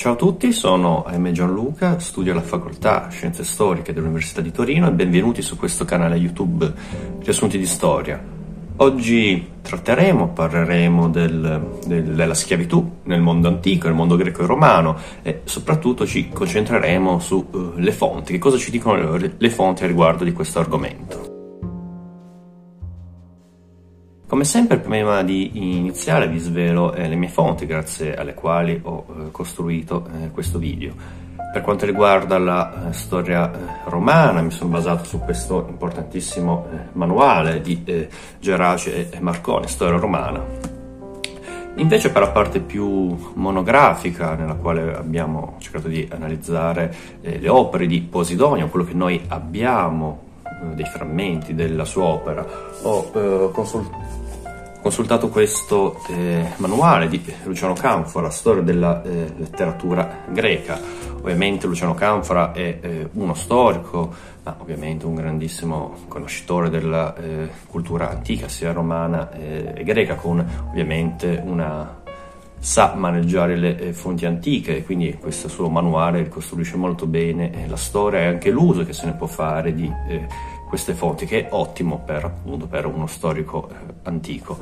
Ciao a tutti, sono Aime Gianluca, studio alla facoltà Scienze Storiche dell'Università di Torino e benvenuti su questo canale YouTube Riassunti di Storia. Oggi tratteremo, parleremo del, del, della schiavitù nel mondo antico, nel mondo greco e romano e soprattutto ci concentreremo sulle uh, fonti, che cosa ci dicono le, le fonti a riguardo di questo argomento. Come sempre, prima di iniziare vi svelo eh, le mie fonti grazie alle quali ho eh, costruito eh, questo video. Per quanto riguarda la eh, storia eh, romana, mi sono basato su questo importantissimo eh, manuale di Gerace e Marconi, Storia romana. Invece per la parte più monografica, nella quale abbiamo cercato di analizzare le opere di Posidonio, quello che noi abbiamo dei frammenti della sua opera, ho consultato consultato questo eh, manuale di Luciano Canfora, Storia della eh, letteratura greca. Ovviamente Luciano Canfora è eh, uno storico, ma ovviamente un grandissimo conoscitore della eh, cultura antica, sia romana eh, e greca, con ovviamente una sa maneggiare le eh, fonti antiche e quindi questo suo manuale ricostruisce molto bene la storia e anche l'uso che se ne può fare di queste fonti, che è ottimo per, appunto, per uno storico eh, antico.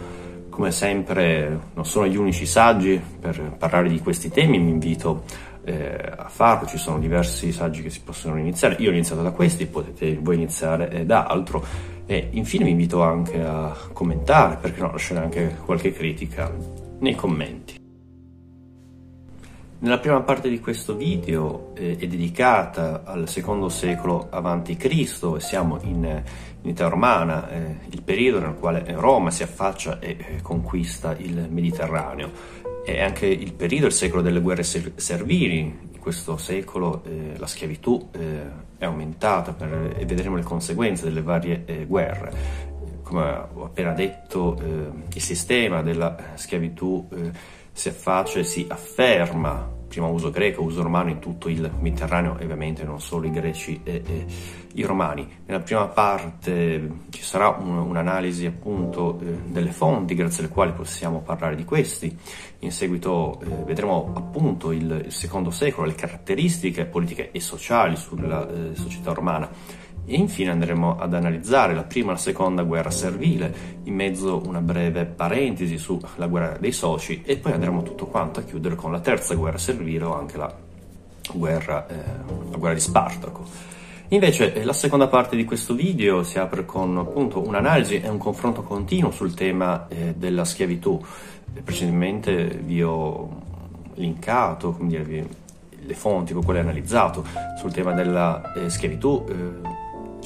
Come sempre non sono gli unici saggi per parlare di questi temi, mi invito eh, a farlo, ci sono diversi saggi che si possono iniziare, io ho iniziato da questi, potete voi iniziare eh, da altro e infine vi invito anche a commentare, perché no, lasciare anche qualche critica nei commenti. Nella prima parte di questo video eh, è dedicata al secondo secolo a.C. e siamo in, in Italia romana, eh, il periodo nel quale Roma si affaccia e eh, conquista il Mediterraneo. È anche il periodo, il secolo delle guerre servili, in questo secolo eh, la schiavitù eh, è aumentata per, e vedremo le conseguenze delle varie eh, guerre come ho appena detto, il sistema della schiavitù si affaccia e si afferma, prima uso greco, uso romano in tutto il Mediterraneo, ovviamente non solo i greci e, e i romani. Nella prima parte ci sarà un, un'analisi appunto eh, delle fonti grazie alle quali possiamo parlare di questi, in seguito eh, vedremo appunto il, il, secondo secolo, le caratteristiche politiche e sociali sulla eh, società romana e infine andremo ad analizzare la prima e la seconda guerra servile, in mezzo una breve parentesi sulla guerra dei soci e poi andremo tutto quanto a chiudere con la terza guerra servile o anche la guerra, eh, la guerra di Spartaco. Invece eh, la seconda parte di questo video si apre con appunto un'analisi e un confronto continuo sul tema eh, della schiavitù. Precedentemente vi ho linkato, come dire, le fonti con quelle analizzato sul tema della eh, schiavitù eh,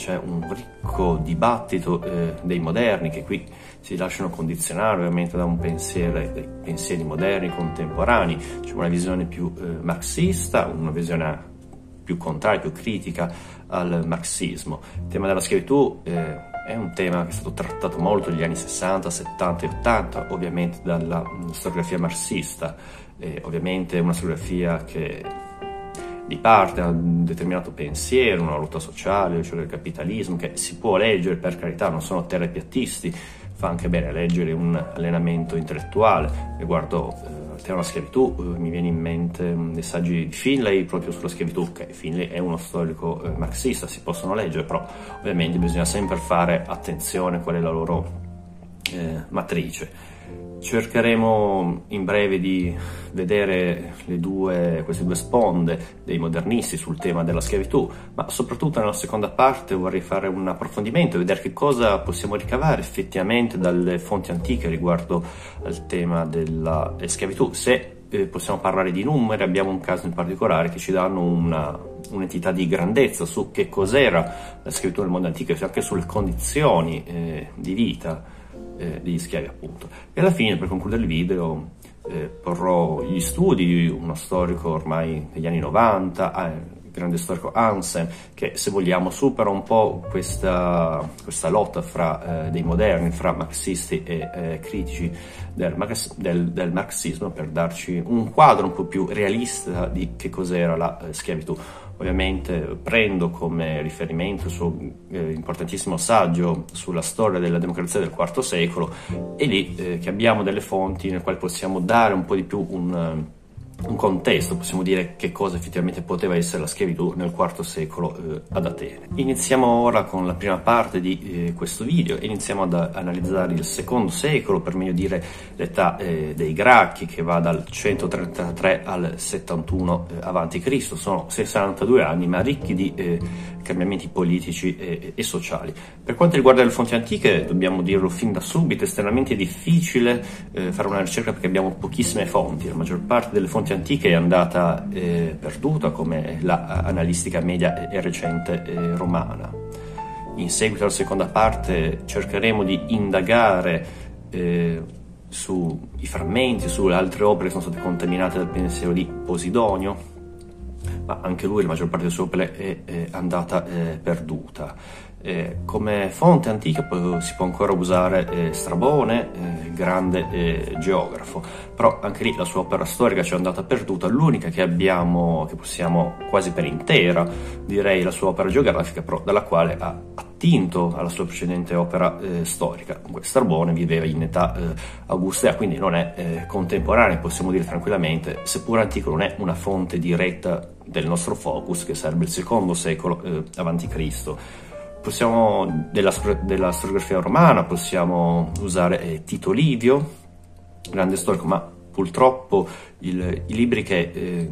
c'è un ricco dibattito eh, dei moderni che qui si lasciano condizionare ovviamente da un pensiero, dai pensieri moderni contemporanei, c'è una visione più eh, marxista, una visione più contraria, più critica al marxismo. Il tema della schiavitù eh, è un tema che è stato trattato molto negli anni 60, 70 e 80, ovviamente dalla mm, storiografia marxista, ovviamente una storiografia che di parte un determinato pensiero, una lotta sociale, cioè il capitalismo, che si può leggere per carità, non sono terrapiattisti, fa anche bene leggere un allenamento intellettuale riguardo eh, tema della schiavitù, eh, mi viene in mente um, dei saggi di Finlay proprio sulla schiavitù, che Finlay è uno storico eh, marxista, si possono leggere, però ovviamente bisogna sempre fare attenzione a qual è la loro eh, matrice. Cercheremo in breve di vedere due, queste due sponde dei modernisti sul tema della schiavitù, ma soprattutto nella seconda parte vorrei fare un approfondimento, vedere che cosa possiamo ricavare effettivamente dalle fonti antiche riguardo al tema della schiavitù. Se eh, possiamo parlare di numeri, abbiamo un caso in particolare che ci danno una, un'entità di grandezza su che cos'era la schiavitù nel mondo antico e anche sulle condizioni eh, di vita eh, degli schiavi appunto. E alla fine per concludere il video eh, porrò gli studi di uno storico ormai degli anni 90, eh, il grande storico Hansen, che se vogliamo supera un po' questa, questa lotta fra eh, dei moderni, fra marxisti e eh, critici del, del, del, marxismo per darci un quadro un po' più realista di che cos'era la eh, schiavitù ovviamente prendo come riferimento il suo eh, importantissimo saggio sulla storia della democrazia del IV secolo e lì eh, che abbiamo delle fonti nelle quali possiamo dare un po' di più un, un contesto, possiamo dire che cosa effettivamente poteva essere la schiavitù nel IV secolo eh, ad Atene. Iniziamo ora con la prima parte di eh, questo video iniziamo ad analizzare il secondo secolo, per meglio dire l'età eh, dei Gracchi che va dal 133 al 71 eh, a.C., sono 62 anni ma ricchi di eh, cambiamenti politici e, e, sociali. Per quanto riguarda le fonti antiche, dobbiamo dirlo fin da subito, è estremamente difficile eh, fare una ricerca perché abbiamo pochissime fonti, la maggior parte delle fonti antiche è andata eh, perduta come l'analistica media e recente eh, romana. In seguito alla seconda parte cercheremo di indagare eh, sui frammenti, sulle altre opere che sono state contaminate dal pensiero di Posidonio, anche lui, la maggior parte delle sue opere è, è andata eh, perduta. Eh, come fonte antica si può ancora usare eh, Strabone, eh, grande eh, geografo, però anche lì la sua opera storica ci è andata perduta, l'unica che abbiamo, che possiamo quasi per intera, direi la sua opera geografica, però dalla quale ha attinto alla sua precedente opera eh, storica. Comunque Strabone viveva in età augustea, quindi non è contemporanea, possiamo dire tranquillamente, seppur antico non è una fonte diretta del nostro focus, che sarebbe il secondo secolo avanti Cristo Possiamo, della, della storiografia romana possiamo usare eh, Tito Livio, grande storico, ma purtroppo il, i libri che eh,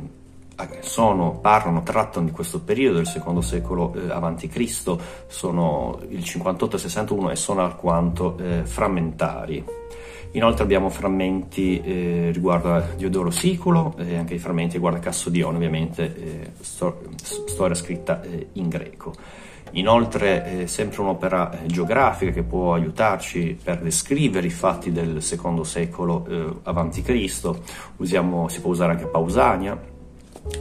sono, parlano, trattano di questo periodo del secondo secolo eh, avanti Cristo sono il 58 e 61 e sono alquanto eh, frammentari. Inoltre abbiamo frammenti eh, riguardo a Diodoro Siculo e anche i frammenti riguardo a Cassodione, ovviamente eh, sto, storia scritta eh, in greco. Inoltre è sempre un'opera eh, geografica che può aiutarci per descrivere i fatti del secondo secolo eh, a.C. Usiamo, si può usare anche Pausania,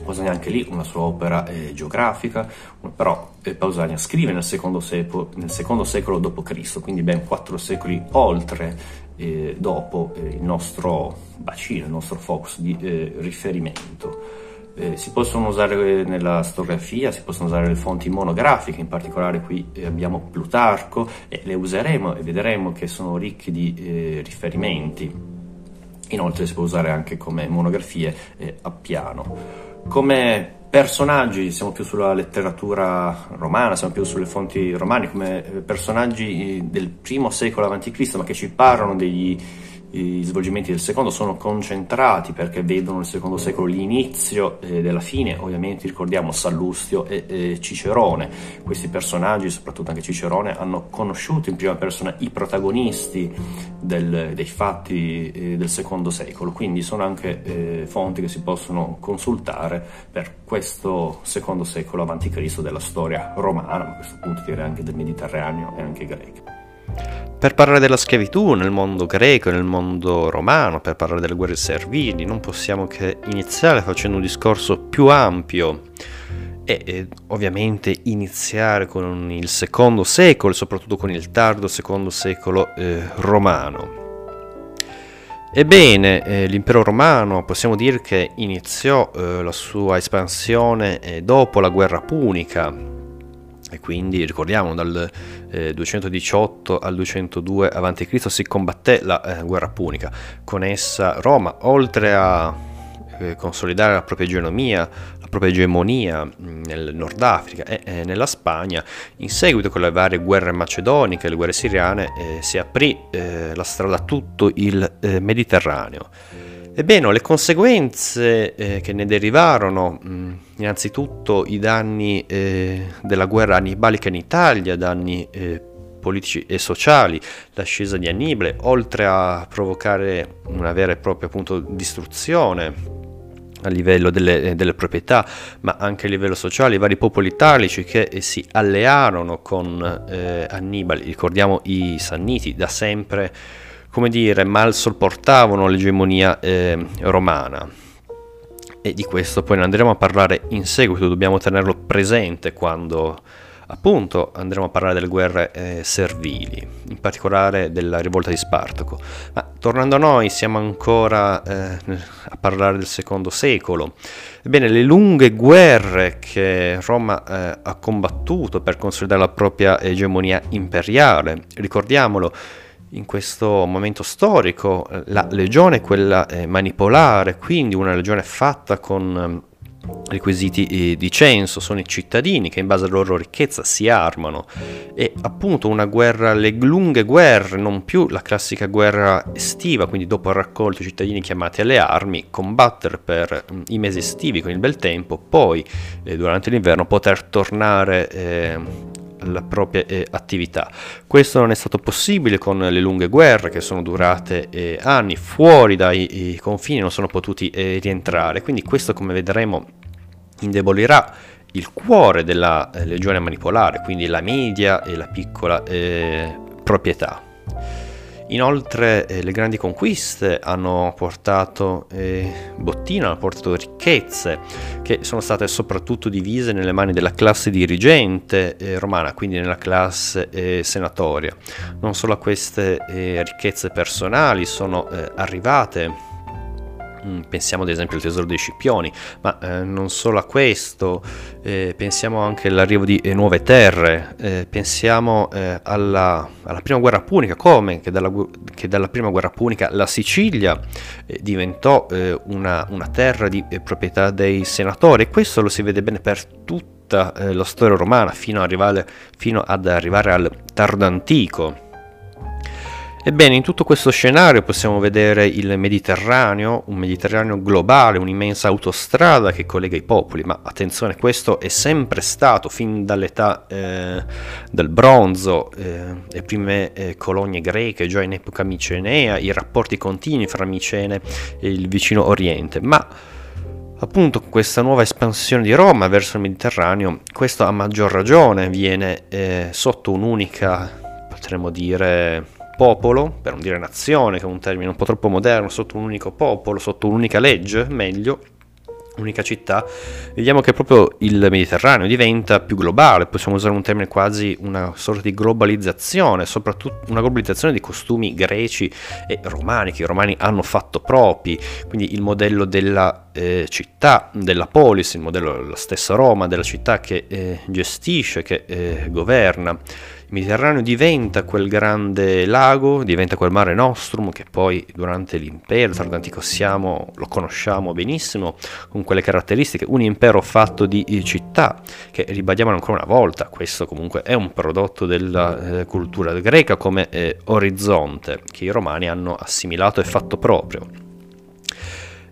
Pausania anche lì una sua opera eh, geografica, però eh, Pausania scrive nel secondo, secolo, nel secondo secolo d.C., quindi ben quattro secoli oltre eh, dopo eh, il nostro bacino, il nostro focus di eh, riferimento eh, si possono usare nella storiografia, si possono usare le fonti monografiche, in particolare qui eh, abbiamo Plutarco e le useremo e vedremo che sono ricche di eh, riferimenti. Inoltre si può usare anche come monografie eh, a piano. Come personaggi, siamo più sulla letteratura romana, siamo più sulle fonti romane, come eh, personaggi eh, del primo secolo a.C., ma che ci parlano degli gli svolgimenti del secondo sono concentrati perché vedono nel secondo secolo l'inizio eh, della fine, ovviamente ricordiamo Sallustio e eh, Cicerone, questi personaggi, soprattutto anche Cicerone, hanno conosciuto in prima persona i protagonisti del, dei fatti eh, del secondo secolo, quindi sono anche eh, fonti che si possono consultare per questo secondo secolo a.C. della storia romana, ma a questo punto direi anche del Mediterraneo e anche greco. Per parlare della schiavitù nel mondo greco e nel mondo romano, per parlare delle guerre servili, non possiamo che iniziare facendo un discorso più ampio e, e ovviamente iniziare con il secondo secolo, soprattutto con il tardo secondo secolo eh, romano. Ebbene, eh, l'impero romano possiamo dire che iniziò eh, la sua espansione eh, dopo la guerra punica, e quindi ricordiamo dal eh, 218 al 202 a.C. si combatté la eh, guerra punica. Con essa Roma, oltre a eh, consolidare la propria geonomia, la propria egemonia mm, nel Nord Africa e eh, nella Spagna, in seguito con le varie guerre macedoniche, le guerre siriane, eh, si aprì eh, la strada a tutto il Mediterraneo. Ebbene, le conseguenze che ne derivarono, mh, mm, innanzitutto i danni eh, della guerra annibalica in Italia, danni eh, politici e sociali, l'ascesa di Annibale, oltre a provocare una vera e propria appunto, distruzione a livello delle, eh, delle, proprietà, ma anche a livello sociale, i vari popoli italici che eh, si allearono con eh, Annibale, ricordiamo i Sanniti da sempre come dire, mal sopportavano l'egemonia eh, romana. E di questo poi ne andremo a parlare in seguito, dobbiamo tenerlo presente quando appunto andremo a parlare delle guerre eh, servili, in particolare della rivolta di Spartaco. Ma tornando a noi, siamo ancora eh, a parlare del secondo secolo. Ebbene, le lunghe guerre che Roma eh, ha combattuto per consolidare la propria egemonia imperiale, ricordiamolo, in questo momento storico la legione è quella eh, manipolare, quindi una legione fatta con ehm, requisiti eh, di censo, sono i cittadini che in base alla loro ricchezza si armano. E appunto una guerra, le lunghe guerre, non più la classica guerra estiva, quindi dopo aver raccolto i cittadini chiamati alle armi, combattere per i mesi estivi con il bel tempo, poi eh, durante l'inverno poter tornare eh, alla propria eh, attività. Questo non è stato possibile con le lunghe guerre che sono durate eh, anni fuori dai confini, non sono potuti eh, rientrare, quindi questo come vedremo indebolirà il cuore della eh, legione manipolare, quindi la media e la piccola eh, proprietà. Inoltre eh, le grandi conquiste hanno portato eh, bottino, hanno portato ricchezze che sono state soprattutto divise nelle mani della classe dirigente eh, romana, quindi nella classe eh, senatoria. Non solo queste eh, ricchezze personali sono eh, arrivate pensiamo ad esempio al tesoro dei Scipioni, ma eh, non solo a questo, eh, pensiamo anche all'arrivo di eh, nuove terre, eh, pensiamo eh, alla, alla, prima guerra punica, come che dalla, che dalla prima guerra punica la Sicilia eh, diventò una, una, terra di proprietà dei senatori e questo lo si vede bene per tutta la storia romana fino, arrivare, fino ad arrivare al tardo antico. Ebbene, in tutto questo scenario possiamo vedere il Mediterraneo, un Mediterraneo globale, un'immensa autostrada che collega i popoli, ma attenzione, questo è sempre stato fin dall'età eh, del bronzo, eh, le prime eh, colonie greche, già in epoca micenea, i rapporti continui fra Micene e il vicino Oriente, ma appunto questa nuova espansione di Roma verso il Mediterraneo, questo a maggior ragione viene eh, sotto un'unica, potremmo dire, popolo, per non dire nazione, che è un termine un po' troppo moderno, sotto un unico popolo, sotto un'unica legge, meglio, unica città, vediamo che proprio il Mediterraneo diventa più globale, possiamo usare un termine quasi una sorta di globalizzazione, soprattutto una globalizzazione di costumi greci e romani che i romani hanno fatto propri, quindi il modello della eh, città, della polis, il modello della stessa Roma, della città che eh, gestisce, che eh, governa il Mediterraneo diventa quel grande lago, diventa quel mare nostrum che poi durante l'impero tardantico siamo, lo conosciamo benissimo, con quelle caratteristiche, un impero fatto di città, che ribadiamo ancora una volta, questo comunque è un prodotto della eh, cultura greca come eh, orizzonte, che i romani hanno assimilato e fatto proprio.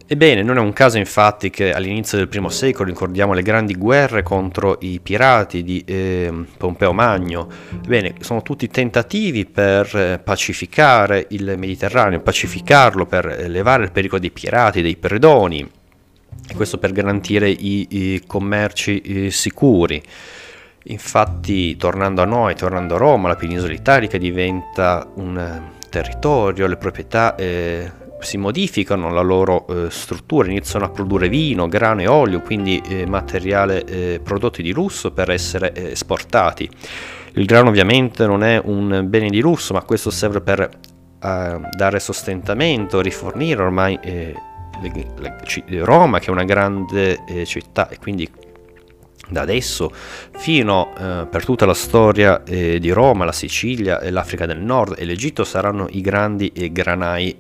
Ebbene, non è un caso infatti che all'inizio del primo secolo ricordiamo le grandi guerre contro i pirati di eh, Pompeo Magno. Ebbene, sono tutti tentativi per eh, pacificare il Mediterraneo, pacificarlo per levare il pericolo dei pirati, dei predoni, e questo per garantire i, i commerci eh, sicuri. Infatti, tornando a noi, tornando a Roma, la penisola italica diventa un eh, territorio, le proprietà eh, si modificano la loro eh, struttura, iniziano a produrre vino, grano e olio, quindi eh, materiale eh, prodotti di lusso per essere eh, esportati. Il grano ovviamente non è un bene di lusso, ma questo serve per eh, dare sostentamento, rifornire ormai eh, Roma, che è una grande città e quindi da adesso fino eh, per tutta la storia eh, di Roma, la Sicilia, l'Africa del Nord e l'Egitto saranno i grandi eh, granai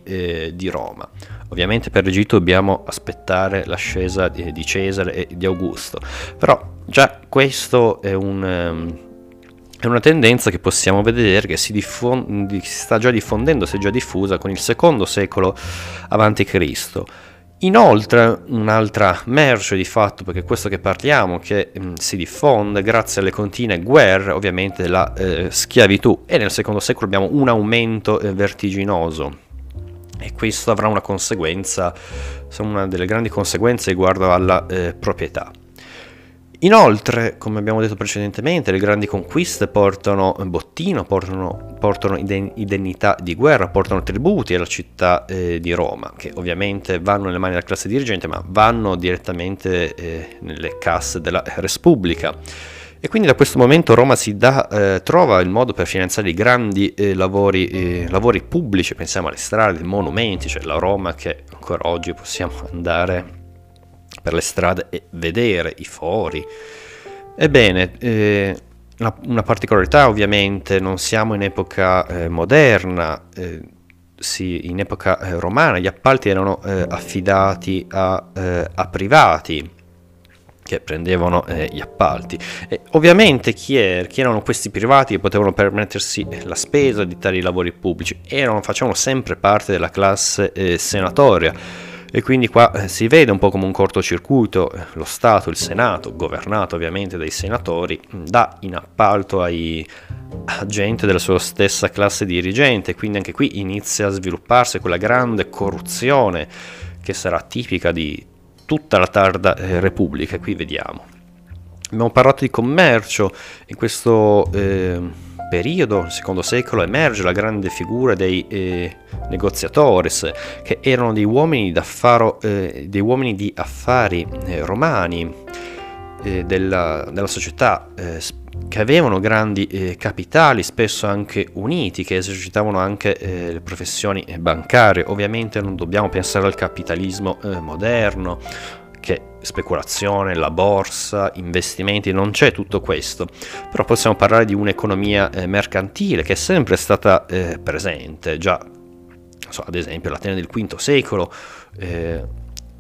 di Roma. Ovviamente per l'Egitto dobbiamo aspettare l'ascesa di, di, Cesare e di Augusto, però già questo è un... Um, è una tendenza che possiamo vedere che si, diffond- si sta già diffondendo, si è già diffusa con il secondo secolo a.C. Inoltre un'altra merce di fatto, perché questo che parliamo, che mh, mm, si diffonde grazie alle continue guerre, ovviamente la eh, schiavitù, e nel secondo secolo abbiamo un aumento eh, vertiginoso. E questo avrà una conseguenza, una delle grandi conseguenze riguardo alla eh, proprietà. Inoltre, come abbiamo detto precedentemente, le grandi conquiste portano bottino, portano, portano indennità di guerra, portano tributi alla città eh, di Roma, che ovviamente vanno nelle mani della classe dirigente, ma vanno direttamente eh, nelle casse della Repubblica. E quindi da questo momento Roma dà, eh, trova il modo per finanziare i grandi eh, lavori, eh, lavori pubblici, pensiamo alle strade, ai monumenti, cioè la Roma che ancora oggi possiamo andare per le strade e vedere i fori. Ebbene, eh, una, una, particolarità ovviamente, non siamo in epoca eh, moderna, eh, sì, in epoca eh, romana gli appalti erano eh, affidati a, eh, a, privati che prendevano eh, gli appalti. E ovviamente chi, è, chi, erano questi privati che potevano permettersi la spesa di tali lavori pubblici? Erano, facevano sempre parte della classe senatoria e quindi qua eh, si vede un po' come un cortocircuito, eh, lo Stato, il Senato, governato ovviamente dai senatori, dà in appalto ai, a gente della sua stessa classe dirigente, quindi anche qui inizia a svilupparsi quella grande corruzione che sarà tipica di tutta la tarda eh, Repubblica, qui vediamo. Abbiamo parlato di commercio in questo... Eh, periodo, nel secondo secolo, emerge la grande figura dei eh, negoziatores, che erano dei uomini, eh, dei uomini di affari eh, romani eh, della, della, società eh, che avevano grandi eh, capitali, spesso anche uniti, che esercitavano anche le professioni bancarie. Ovviamente non dobbiamo pensare al capitalismo moderno che speculazione, la borsa, investimenti, non c'è tutto questo, però possiamo parlare di un'economia eh, mercantile che è sempre stata eh, presente, già so, ad esempio l'Atene del V secolo eh,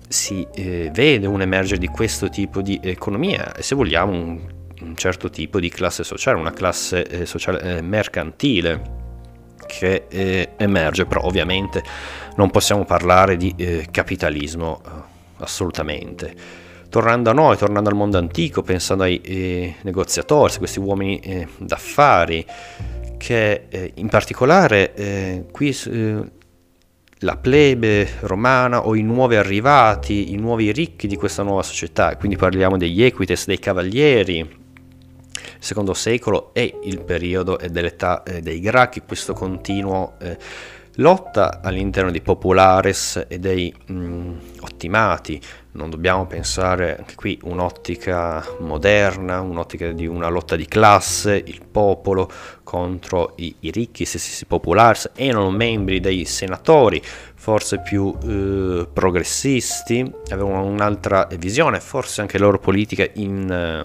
si eh, vede un emergere di questo tipo di economia. E se vogliamo un, un certo tipo di classe sociale, una classe eh, sociale eh, mercantile che emerge, però ovviamente non possiamo parlare di capitalismo assolutamente. Tornando a noi, tornando al mondo antico, pensando ai eh, negoziatori, questi uomini eh, d'affari, che eh, in particolare eh, qui eh, la plebe romana o i nuovi arrivati, i nuovi ricchi di questa nuova società, quindi parliamo degli equites, dei cavalieri, secondo secolo è il periodo dell'età eh, dei Gracchi, questo continuo lotta all'interno dei populares e dei mh, mm, ottimati. Non dobbiamo pensare anche qui un'ottica moderna, un'ottica di una lotta di classe, il popolo contro i, i ricchi, i stessi populares, erano membri dei senatori, forse più eh, progressisti, avevano un'altra visione, forse anche loro politica in, eh,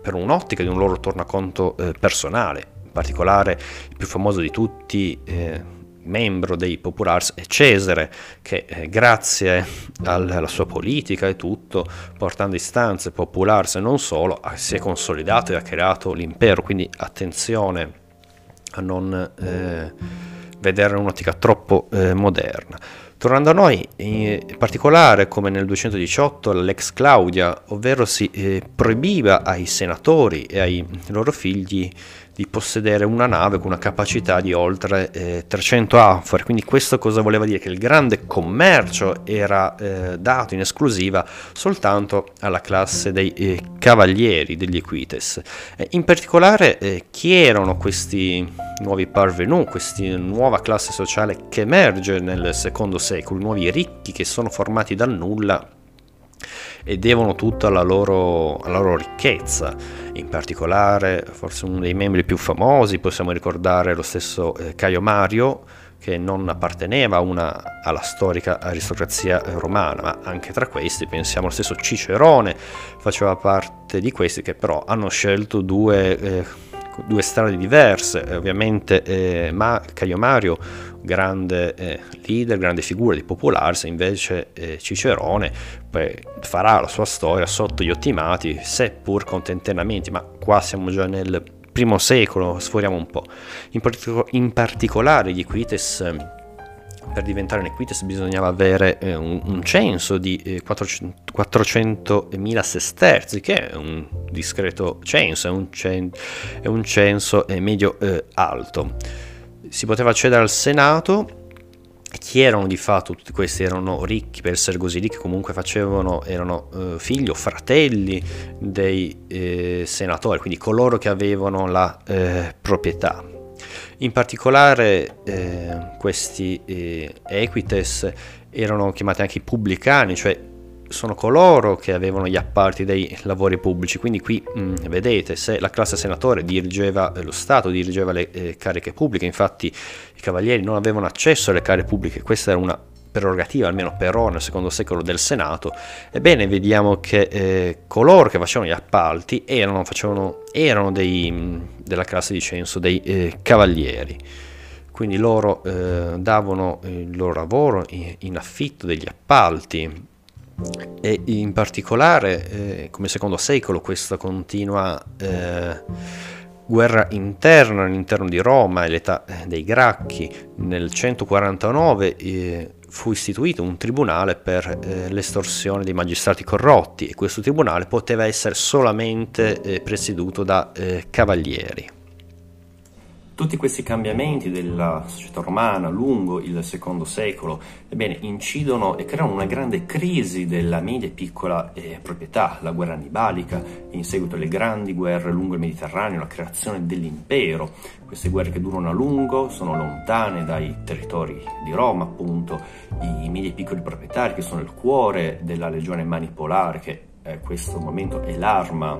per un'ottica di un loro tornaconto eh, personale, in particolare il più famoso di tutti eh, membro dei Populars è Cesare, che eh, grazie alla sua politica e tutto, portando istanze Populars e non solo, si è consolidato e ha creato l'impero. Quindi attenzione a non eh, vedere un'ottica troppo eh, moderna. Tornando a noi, in particolare come nel 218 l'ex Claudia, ovvero si eh, proibiva ai senatori e ai loro figli di possedere una nave con una capacità di oltre eh, 300 anfore. Quindi questo cosa voleva dire? Che il grande commercio era eh, dato in esclusiva soltanto alla classe dei eh, cavalieri degli Equites. in particolare eh, chi erano questi nuovi parvenu, questa nuova classe sociale che emerge nel secondo secolo, nuovi ricchi che sono formati dal nulla e devono tutto alla loro, alla loro ricchezza. In particolare, forse uno dei membri più famosi, possiamo ricordare lo stesso eh, Caio Mario, che non apparteneva una, alla storica aristocrazia romana, ma anche tra questi pensiamo allo stesso Cicerone, faceva parte di questi che però hanno scelto due, eh, due strade diverse, ovviamente eh, ma Caio Mario grande eh, leader, grande figura di Popolars, invece eh, Cicerone farà la sua storia sotto gli ottimati, seppur con tentennamenti, ma qua siamo già nel primo secolo, sforiamo un po'. In, partic- in particolare gli Equites per diventare un Equites bisognava avere eh, un, censo di eh, 400, 400.000 sesterzi, che è un discreto censo, è un, censo eh, medio eh, alto si poteva accedere al Senato. Chi erano di fatto tutti questi? Erano ricchi per essere così ricchi, comunque facevano, erano eh, figli o fratelli dei eh, senatori, quindi coloro che avevano la eh, proprietà. In particolare eh, questi eh, equites erano chiamati anche pubblicani, cioè sono coloro che avevano gli appalti dei lavori pubblici, quindi qui mh, mm, vedete se la classe senatore dirigeva eh, lo Stato, dirigeva le eh, cariche pubbliche, infatti i cavalieri non avevano accesso alle cariche pubbliche, questa era una prerogativa, almeno per ora nel secondo secolo, del Senato, ebbene vediamo che eh, coloro che facevano gli appalti erano, facevano, erano dei, della classe di censo dei eh, cavalieri. Quindi loro eh, davano il loro lavoro in affitto degli appalti, e in particolare eh, come secondo secolo questa continua eh, guerra interna all'interno di Roma e l'età eh, dei Gracchi nel 149 eh, fu istituito un tribunale per eh, l'estorsione dei magistrati corrotti e questo tribunale poteva essere solamente eh, presieduto da cavalieri tutti questi cambiamenti della società romana lungo il secondo secolo ebbene, incidono e creano una grande crisi della media e piccola eh, proprietà, la guerra annibalica, in seguito alle grandi guerre lungo il Mediterraneo, la creazione dell'impero. Queste guerre che durano a lungo, sono lontane dai territori di Roma, appunto, i media e piccoli proprietari che sono il cuore della legione manipolare, che in eh, questo momento è l'arma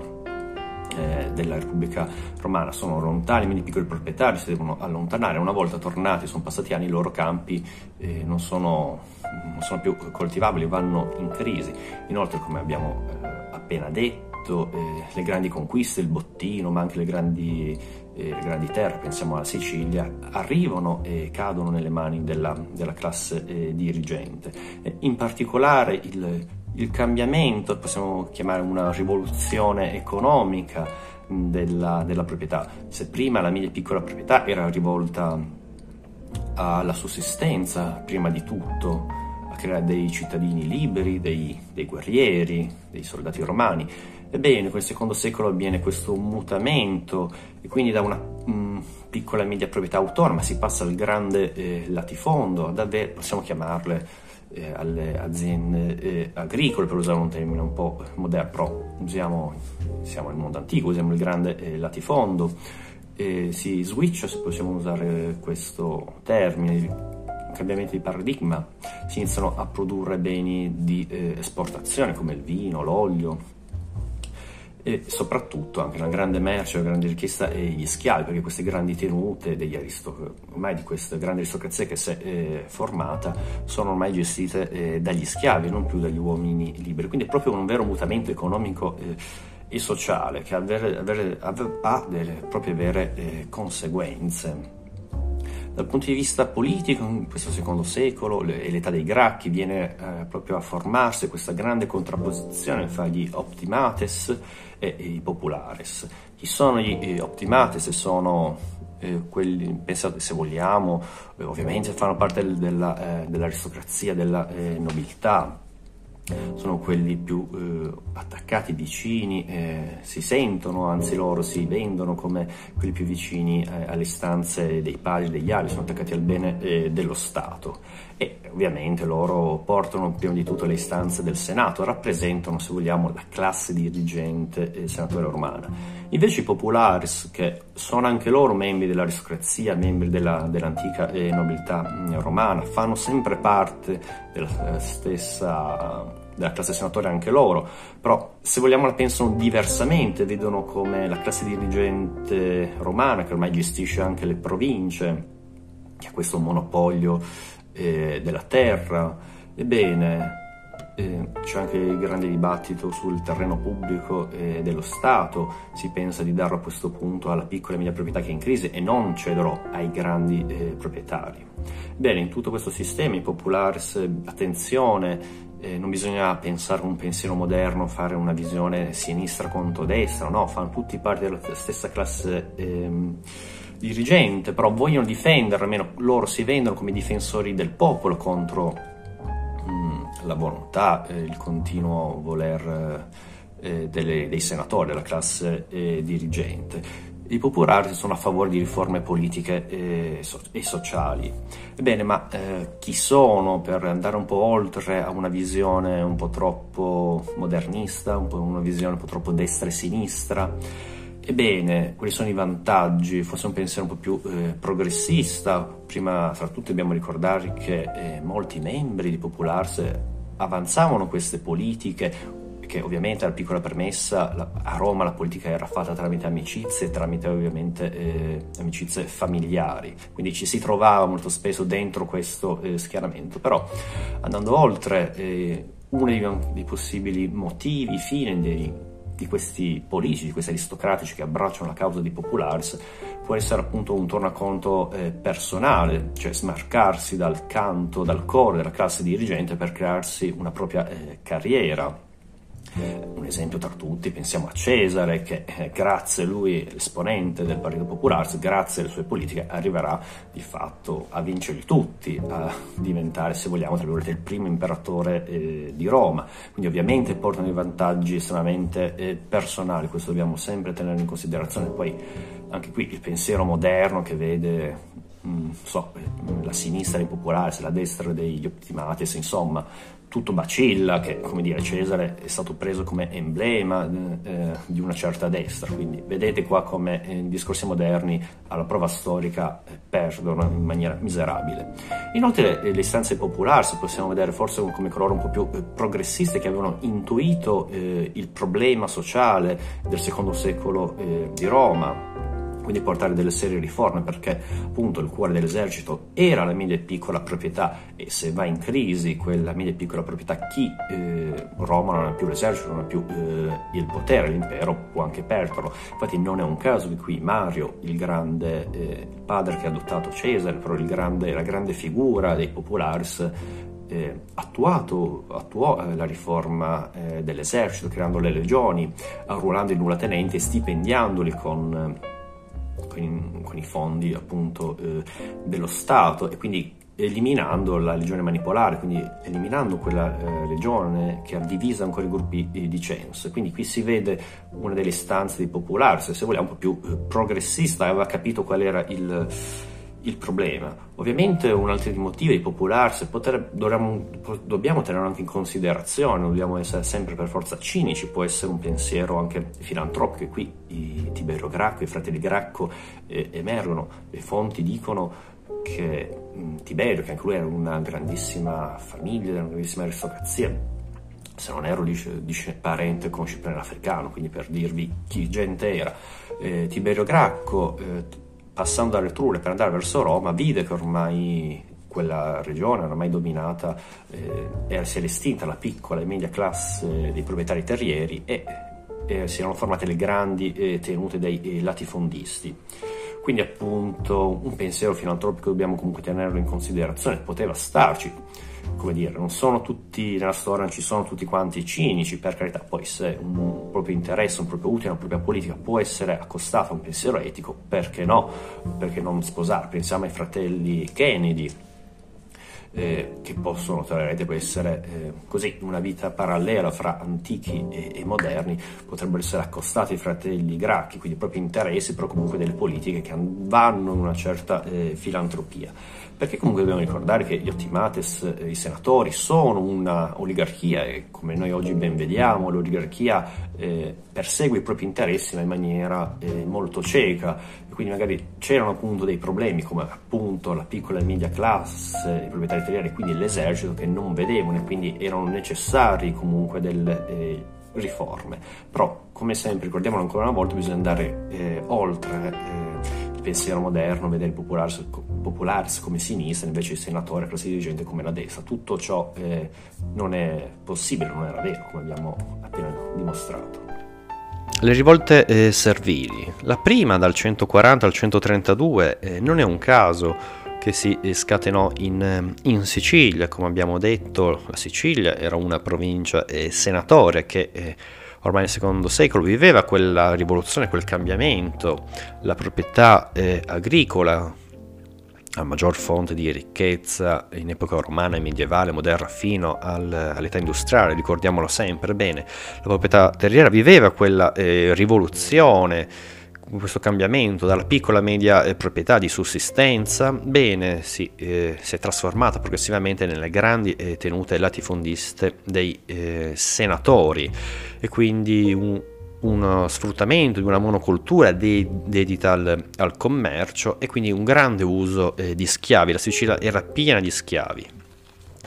eh, della Repubblica Romana sono lontani, quindi i piccoli proprietari si devono allontanare, una volta tornati, sono passati anni, i loro campi eh, non, sono, non, sono, più coltivabili, vanno in crisi. Inoltre, come abbiamo eh, appena detto, eh, le grandi conquiste, il bottino, ma anche le grandi, eh, le grandi terre, pensiamo alla Sicilia, arrivano e cadono nelle mani della, della classe eh, dirigente. in particolare il il cambiamento, possiamo chiamare una rivoluzione economica della, della proprietà. Se prima la media e piccola proprietà era rivolta alla sussistenza, prima di tutto, a creare dei cittadini liberi, dei, dei guerrieri, dei soldati romani, Ebbene, nel secondo secolo avviene questo mutamento e quindi da una piccola e media proprietà autonoma si passa al grande eh, latifondo, ad avere, possiamo chiamarle eh, alle aziende eh, agricole, per usare un termine un po' moderno, però usiamo, siamo nel mondo antico, usiamo il grande eh, latifondo, si switch, se possiamo usare questo termine, cambiamento di paradigma, si iniziano a produrre beni di eh, esportazione come il vino, l'olio, e soprattutto anche una grande merce, una grande richiesta è gli schiavi, perché queste grandi tenute degli aristoc- ormai di questa grande aristocrazia che si è eh, formata sono ormai gestite eh, dagli schiavi, non più dagli uomini liberi. Quindi è proprio un vero mutamento economico eh, e sociale che ha, vere, avere, ha delle proprie vere eh, conseguenze. Dal punto di vista politico, in questo secondo secolo e l'età dei Gracchi viene eh, proprio a formarsi questa grande contrapposizione fra gli optimates e i populares. Chi sono gli eh, optimates? Sono eh, quelli, pensate se vogliamo, eh, ovviamente fanno parte del, della, eh, dell'aristocrazia, della eh, nobiltà, sono quelli più eh, attaccati, vicini, eh, si sentono, anzi loro si vendono come quelli più vicini eh, alle istanze dei padri, degli altri, sono attaccati al bene eh, dello Stato e ovviamente loro portano prima di tutto le istanze del Senato, rappresentano se vogliamo la classe dirigente eh, senatore romana. Invece i populares, che sono anche loro membri dell'aristocrazia, membri della, dell'antica eh, nobiltà mm, romana, fanno sempre parte della stessa della classe senatore anche loro, però se vogliamo la pensano diversamente, vedono come la classe dirigente romana, che ormai gestisce anche le province, che ha questo monopolio eh, della terra, ebbene eh, c'è anche il grande dibattito sul terreno pubblico eh, dello Stato, si pensa di darlo a questo punto alla piccola e media proprietà che è in crisi e non cederò ai grandi eh, proprietari. Bene, in tutto questo sistema i populares, attenzione, eh, non bisogna pensare un pensiero moderno, fare una visione sinistra contro destra, no, fanno tutti parte della stessa classe ehm, dirigente, però vogliono difendere, almeno loro si vendono come difensori del popolo contro la volontà, eh, il continuo voler eh, delle, dei senatori, della classe eh, dirigente. I popolari sono a favore di riforme politiche e, so- e sociali. Ebbene, ma eh, chi sono per andare un po' oltre a una visione un po' troppo modernista, un po' una visione un po' troppo destra e sinistra? Ebbene, quali sono i vantaggi? Forse un pensiero un po' più eh, progressista. Prima, fra tutti, dobbiamo ricordare che eh, molti membri di Popolars avanzavano queste politiche che ovviamente la piccola premessa, la, a Roma la politica era fatta tramite amicizie, tramite ovviamente eh, amicizie familiari, quindi ci si trovava molto spesso dentro questo eh, schieramento, però andando oltre eh, uno dei, dei, possibili motivi, fine dei, di questi politici, di questi aristocratici che abbracciano la causa di Popularis, può essere appunto un tornaconto eh, personale, cioè smarcarsi dal canto, dal coro della classe dirigente per crearsi una propria eh, carriera un esempio tra tutti, pensiamo a Cesare che eh, grazie a lui, l'esponente del Partito Popolare, grazie alle sue politiche arriverà di fatto a vincerli tutti, a diventare, se vogliamo, tra virgolette, il primo imperatore eh, di Roma. Quindi ovviamente portano dei vantaggi estremamente eh, personali, questo dobbiamo sempre tenere in considerazione. Poi anche qui il pensiero moderno che vede mm, so, la sinistra dei popolari, la destra degli optimatis, insomma, tutto Bacilla, che come dire Cesare è stato preso come emblema eh, di una certa destra, quindi vedete qua come eh, discorsi moderni alla prova storica eh, perdono in maniera miserabile. Inoltre le, le istanze popolari, se possiamo vedere forse come coloro un po' più eh, progressiste che avevano intuito eh, il problema sociale del secondo secolo eh, di Roma, quindi portare delle serie riforme perché appunto il cuore dell'esercito era la media e piccola proprietà e se va in crisi quella media e piccola proprietà chi eh, Roma non ha più l'esercito, non ha più eh, il potere, l'impero può anche perderlo. Infatti non è un caso che qui Mario, il grande eh, padre che ha adottato Cesare, però grande, la grande figura dei popularis, eh, attuato, attuò eh, la riforma eh, dell'esercito, creando le legioni, arruolando i nullatenenti e stipendiandoli con con con i fondi appunto eh, dello Stato e quindi eliminando la legione manipolare, quindi eliminando quella eh, legione che ha diviso ancora i gruppi eh, di censo. Quindi qui si vede una delle istanze dei popolari, se vogliamo un po' più eh, progressista, aveva capito qual era il, il problema. Ovviamente un altro motivo di popularsi poter, dobbiamo, dobbiamo tenerlo anche in considerazione, dobbiamo essere sempre per forza cinici, può essere un pensiero anche filantropico e qui i Tiberio Gracco, i fratelli Gracco eh, emergono, le fonti dicono che mh, mm, Tiberio, che anche lui era una grandissima famiglia, una grandissima aristocrazia, se non ero dice, dice parente con Sciprione l'Africano, quindi per dirvi chi gente era, eh, Tiberio Gracco, eh, passando dalle Trule per andare verso Roma, vide che ormai quella regione ormai dominata eh, si era estinta la piccola e media classe dei proprietari terrieri e eh, si erano formate le grandi eh, tenute dei eh, latifondisti. Quindi appunto un pensiero filantropico dobbiamo comunque tenerlo in considerazione, poteva starci, come dire, non sono tutti, nella storia non ci sono tutti quanti cinici, per carità, poi se un proprio interesse, un proprio utile, una propria politica può essere accostato a un pensiero etico, perché no? Perché non sposare? Pensiamo ai fratelli Kennedy, eh, che possono, troverete, essere eh, così una vita parallela fra antichi e, e, moderni, potrebbero essere accostati ai fratelli Gracchi, quindi propri interessi, però comunque delle politiche che vanno in una certa eh, filantropia perché comunque dobbiamo ricordare che gli Ottimates, eh, i senatori, sono una oligarchia e come noi oggi ben vediamo l'oligarchia eh, persegue i propri interessi ma in maniera eh, molto cieca e quindi magari c'erano appunto dei problemi come appunto la piccola e media classe, i proprietari italiani quindi l'esercito che non vedevano e quindi erano necessari comunque delle eh, riforme. Però come sempre ricordiamolo ancora una volta bisogna andare eh, oltre pensiero moderno, vedere i populares, populares come sinistra, invece il senatore, la classe dirigente come la destra. Tutto ciò eh, non è possibile, non era vero, come abbiamo appena dimostrato. Le rivolte eh, servili. La prima dal 140 al 132 eh, non è un caso che si eh, scatenò in, eh, in, Sicilia, come abbiamo detto, la Sicilia era una provincia eh, senatore che eh, ormai nel secondo secolo viveva quella rivoluzione, quel cambiamento, la proprietà eh, agricola, la maggior fonte di ricchezza in epoca romana e medievale, moderna, fino al, all'età industriale, ricordiamolo sempre bene, la proprietà terriera viveva quella eh, rivoluzione, questo cambiamento dalla piccola media eh, proprietà di sussistenza, bene, si, eh, si, è trasformata progressivamente nelle grandi eh, tenute latifondiste dei eh, senatori e quindi un, uno sfruttamento di una monocultura dedita al, al, commercio e quindi un grande uso eh, di schiavi. La Sicilia era piena di schiavi.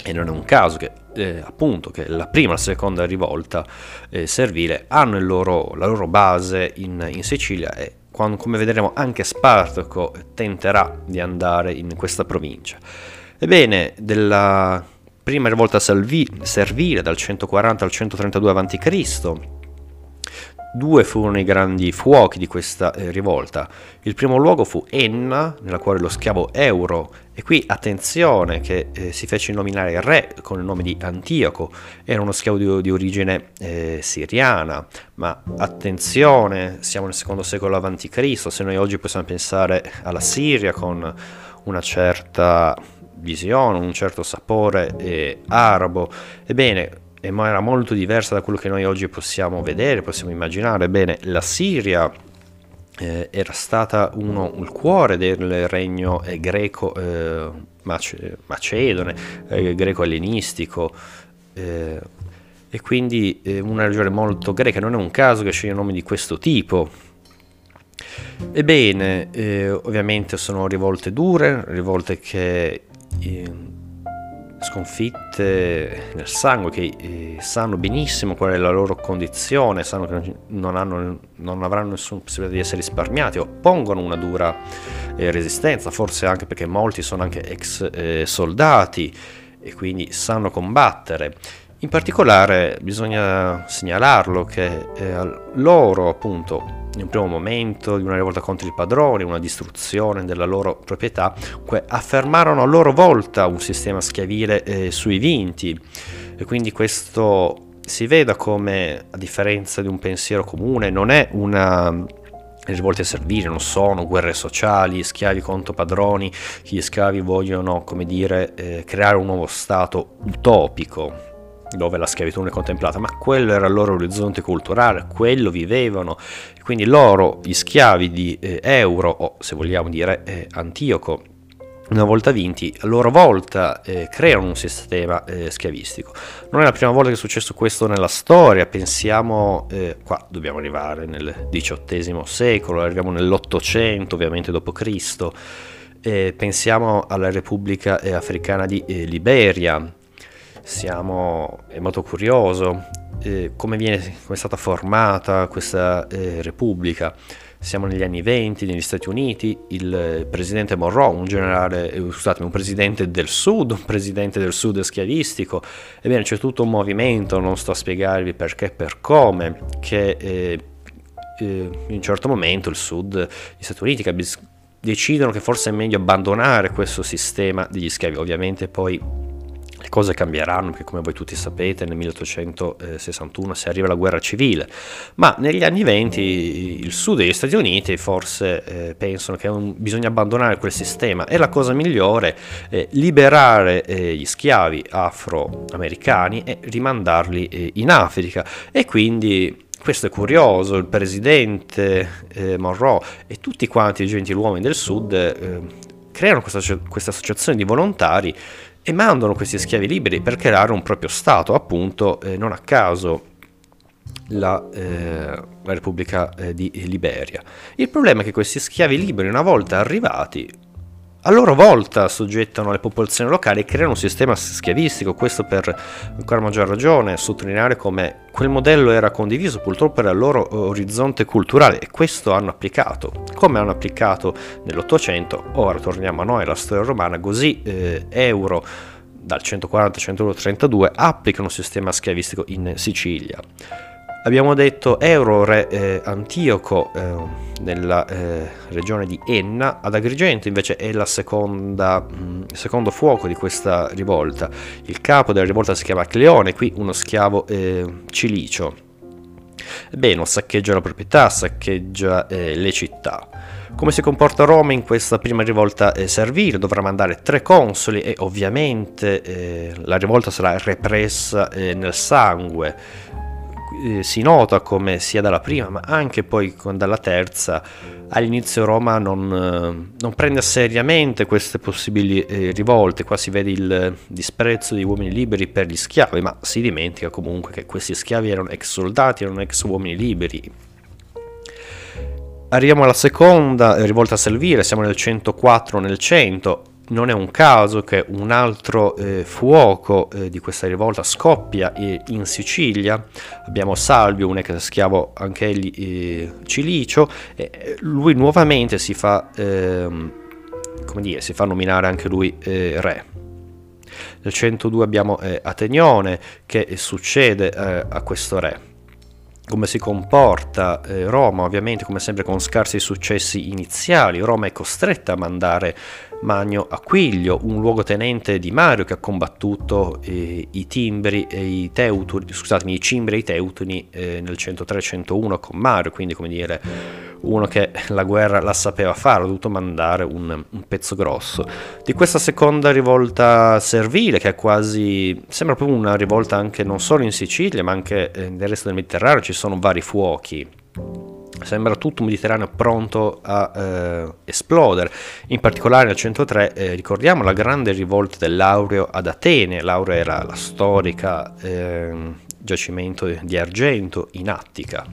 e non è un caso che eh, appunto che la prima e la seconda rivolta eh, servile hanno loro, la loro base in, in Sicilia e quando, come vedremo anche Spartaco tenterà di andare in questa provincia. Ebbene, della prima rivolta servile dal 140 al 132 a.C., Due furono i grandi fuochi di questa eh, rivolta. Il primo luogo fu Enna, nella quale lo schiavo Euro, e qui attenzione che eh, si fece nominare re con il nome di Antioco, era uno schiavo di, di origine eh, siriana, ma attenzione, siamo nel secondo secolo a.C., se noi oggi possiamo pensare alla Siria con una certa visione, un certo sapore eh, arabo, ebbene era molto diversa da quello che noi oggi possiamo vedere, possiamo immaginare. Bene, la Siria eh, era stata uno, il cuore del regno eh, greco eh, mace, macedone, eh, greco-ellenistico eh, e quindi eh, una regione molto greca. Non è un caso che sceglie nomi di questo tipo. Ebbene, ovviamente sono rivolte dure, rivolte che sconfitte nel sangue che eh, sanno benissimo qual è la loro condizione, sanno che non, hanno, non avranno nessuna possibilità di essere risparmiati, oppongono una dura eh, resistenza, forse anche perché molti sono anche ex eh, soldati e quindi sanno combattere. In particolare bisogna segnalarlo che eh, loro appunto in un primo momento di una rivolta contro i padroni, una distruzione della loro proprietà, affermarono a loro volta un sistema schiavile eh, sui vinti. E quindi questo si veda come, a differenza di un pensiero comune, non è una rivolte servili, non sono guerre sociali, schiavi contro padroni, gli schiavi vogliono, come dire, eh, creare un nuovo stato utopico, dove la schiavitù non è contemplata, ma quello era il loro orizzonte culturale, quello vivevano, quindi loro, gli schiavi di eh, Euro, o se vogliamo dire eh, Antioco, una volta vinti, a loro volta eh, creano un sistema eh, schiavistico. Non è la prima volta che è successo questo nella storia, pensiamo, eh, qua dobbiamo arrivare nel XVIII secolo, arriviamo nell'Ottocento, ovviamente dopo Cristo, pensiamo alla Repubblica eh, Africana di eh, Liberia, siamo, è molto curioso eh, come, viene, come, è stata formata questa eh, repubblica. Siamo negli anni 20 negli Stati Uniti, il presidente Monroe, un generale, eh, scusate, un presidente del sud, un presidente del sud schiavistico, ebbene c'è tutto un movimento, non sto a spiegarvi perché e per come, che eh, eh, in un certo momento il sud, gli Stati Uniti decidono che forse è meglio abbandonare questo sistema degli schiavi, ovviamente poi le cose cambieranno perché come voi tutti sapete nel 1861 si arriva alla guerra civile, ma negli anni 20 il sud degli Stati Uniti forse eh, pensano che un, bisogna abbandonare quel sistema. E la cosa migliore è liberare eh, gli schiavi afroamericani e rimandarli eh, in Africa. E quindi questo è curioso, il presidente eh, Monroe e tutti quanti i gentiluomini del sud eh, creano questa, questa associazione di volontari e mandano questi schiavi liberi per creare un proprio Stato, appunto, eh, non a caso la, eh, la Repubblica eh, di Liberia. Il problema è che questi schiavi liberi, una volta arrivati, a loro volta soggettano le popolazioni locali e creano un sistema schiavistico, questo per ancora maggior ragione sottolineare come quel modello era condiviso purtroppo per il loro eh, orizzonte culturale e questo hanno applicato, come hanno applicato nell'Ottocento, ora torniamo a noi, alla storia romana, così eh, euro dal 140 al 132 applicano un sistema schiavistico in Sicilia. Abbiamo detto Euro, re eh, Antioco eh, nella eh, regione di Enna, ad Agrigento invece è il mm, secondo fuoco di questa rivolta. Il capo della rivolta si chiama Cleone, qui uno schiavo eh, cilicio. Ebbene, saccheggia la proprietà, saccheggia eh, le città. Come si comporta Roma in questa prima rivolta eh, servile? Dovrà mandare tre consoli e ovviamente la rivolta sarà repressa nel sangue eh, si nota come sia dalla prima ma anche poi dalla terza all'inizio Roma non, eh, non prende seriamente queste possibili eh, rivolte, qua si vede il disprezzo degli uomini liberi per gli schiavi, ma si dimentica comunque che questi schiavi erano ex soldati, erano ex uomini liberi. Arriviamo alla seconda rivolta servile, siamo nel 104 nel 100, non è un caso che un altro eh, fuoco eh, di questa rivolta scoppia eh, in Sicilia. Abbiamo Salvio, un ex schiavo anche egli eh, cilicio, e lui nuovamente si fa, ehm, come dire, si fa nominare anche lui eh, re. Nel 102 abbiamo eh, Atenione che succede a questo re come si comporta eh, Roma, ovviamente come sempre con scarsi successi iniziali. Roma è costretta a mandare Magno Aquiglio, un luogotenente di Mario che ha combattuto eh, i timbri e i teutoni, scusatemi, i cimbri e i teutoni eh, nel 103-101 con Mario, quindi come dire uno che la guerra la sapeva fare, ha dovuto mandare un, un, pezzo grosso. Di questa seconda rivolta servile, che è quasi, sembra proprio una rivolta anche non solo in Sicilia, ma anche eh, nel resto del Mediterraneo, ci sono vari fuochi. Sembra tutto un Mediterraneo pronto a eh, esplodere. In particolare nel 103 eh, ricordiamo la grande rivolta dell'Aureo ad Atene. L'Aureo era la storica eh, giacimento di argento in Attica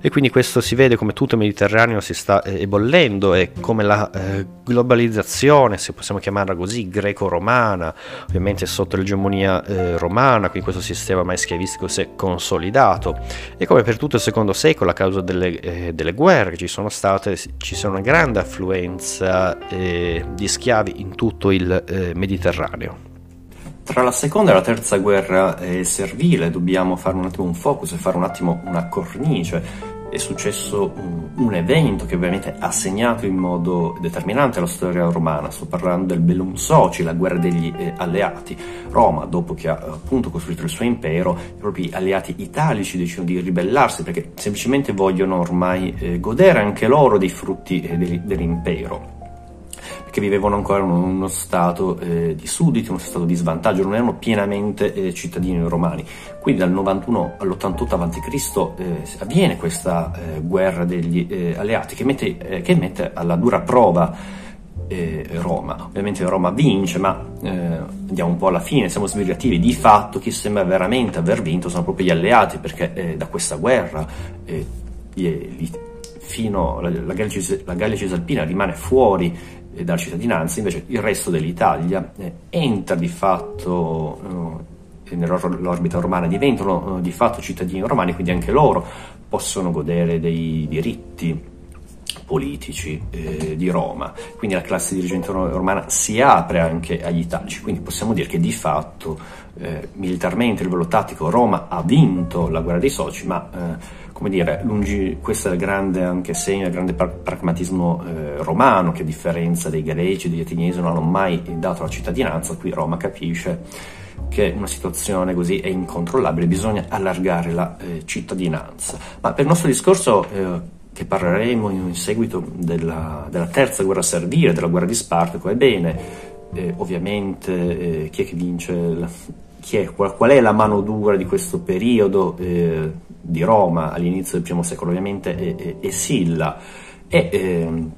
e quindi questo si vede come tutto il Mediterraneo si sta eh, ebollendo e come la eh, globalizzazione, se possiamo chiamarla così, greco-romana, ovviamente sotto l'egemonia eh, romana, quindi questo sistema mai schiavistico si è consolidato e come per tutto il secondo secolo a causa delle, eh, delle guerre che ci sono state, ci sono una grande affluenza eh, di schiavi in tutto il eh, Mediterraneo. Tra la seconda e la terza guerra eh, servile dobbiamo fare un attimo un focus e fare un attimo una cornice. È successo un, un, evento che ovviamente ha segnato in modo determinante la storia romana. Sto parlando del Bellum Soci, la guerra degli eh, alleati. Roma, dopo che ha appunto costruito il suo impero, i propri alleati italici decidono di ribellarsi perché semplicemente vogliono ormai eh, godere anche loro dei frutti eh, dell'impero che vivevano ancora in uno stato eh, di sudditi, uno stato di svantaggio, non erano pienamente eh, cittadini romani. Quindi dal 91 all'88 a.C. Eh, avviene questa eh, guerra degli eh, alleati che mette, eh, che mette, alla dura prova Roma. Ovviamente Roma vince, ma andiamo un po' alla fine, siamo sbrigativi. Di fatto chi sembra veramente aver vinto sono proprio gli alleati, perché da questa guerra fino alla la Gallia Cisalpina rimane fuori dalla cittadinanza, invece il resto dell'Italia eh, entra di fatto eh, nell'orbita romana, diventano eh, di fatto cittadini romani, quindi anche loro possono godere dei diritti politici eh, di Roma, quindi la classe dirigente romana si apre anche agli italici, quindi possiamo dire che di fatto eh, militarmente a livello tattico Roma ha vinto la guerra dei soci, ma eh, come dire, lungi, questo è il grande anche segno del grande pragmatismo eh, romano che a differenza dei greci degli ateniesi non hanno mai dato la cittadinanza, qui Roma capisce che una situazione così è incontrollabile, bisogna allargare la eh, cittadinanza. Ma per il nostro discorso eh, che parleremo in, seguito della, della, terza guerra servile, della guerra di Spartaco, ebbene, eh, ovviamente eh, chi è che vince, la, chi è, qual, qual, è la mano dura di questo periodo? Eh, di Roma all'inizio del I secolo ovviamente è, è, è Silla e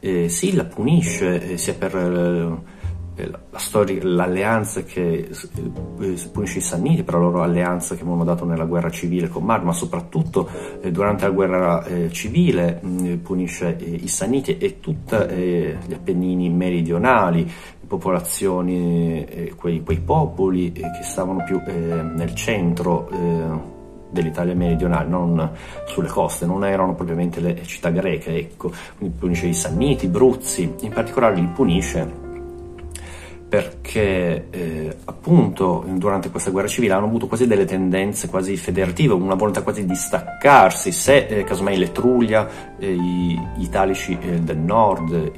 eh, Silla punisce eh, sia per eh, la storia, l'alleanza che eh, punisce i Sanniti per la loro alleanza che avevano dato nella guerra civile con Mar, ma soprattutto eh, durante la guerra eh, civile mh, punisce i Sanniti e tutti gli Appennini meridionali, popolazioni, quei, quei, popoli che stavano più nel centro dell'Italia meridionale, non sulle coste, non erano propriamente le città greche, ecco, quindi punisce i Sanniti, i Bruzzi, in particolare li punisce perché eh, appunto durante questa guerra civile hanno avuto quasi delle tendenze quasi federative, una volontà quasi di staccarsi, se eh, casomai l'Etruria, eh, gli italici eh, del nord, eh,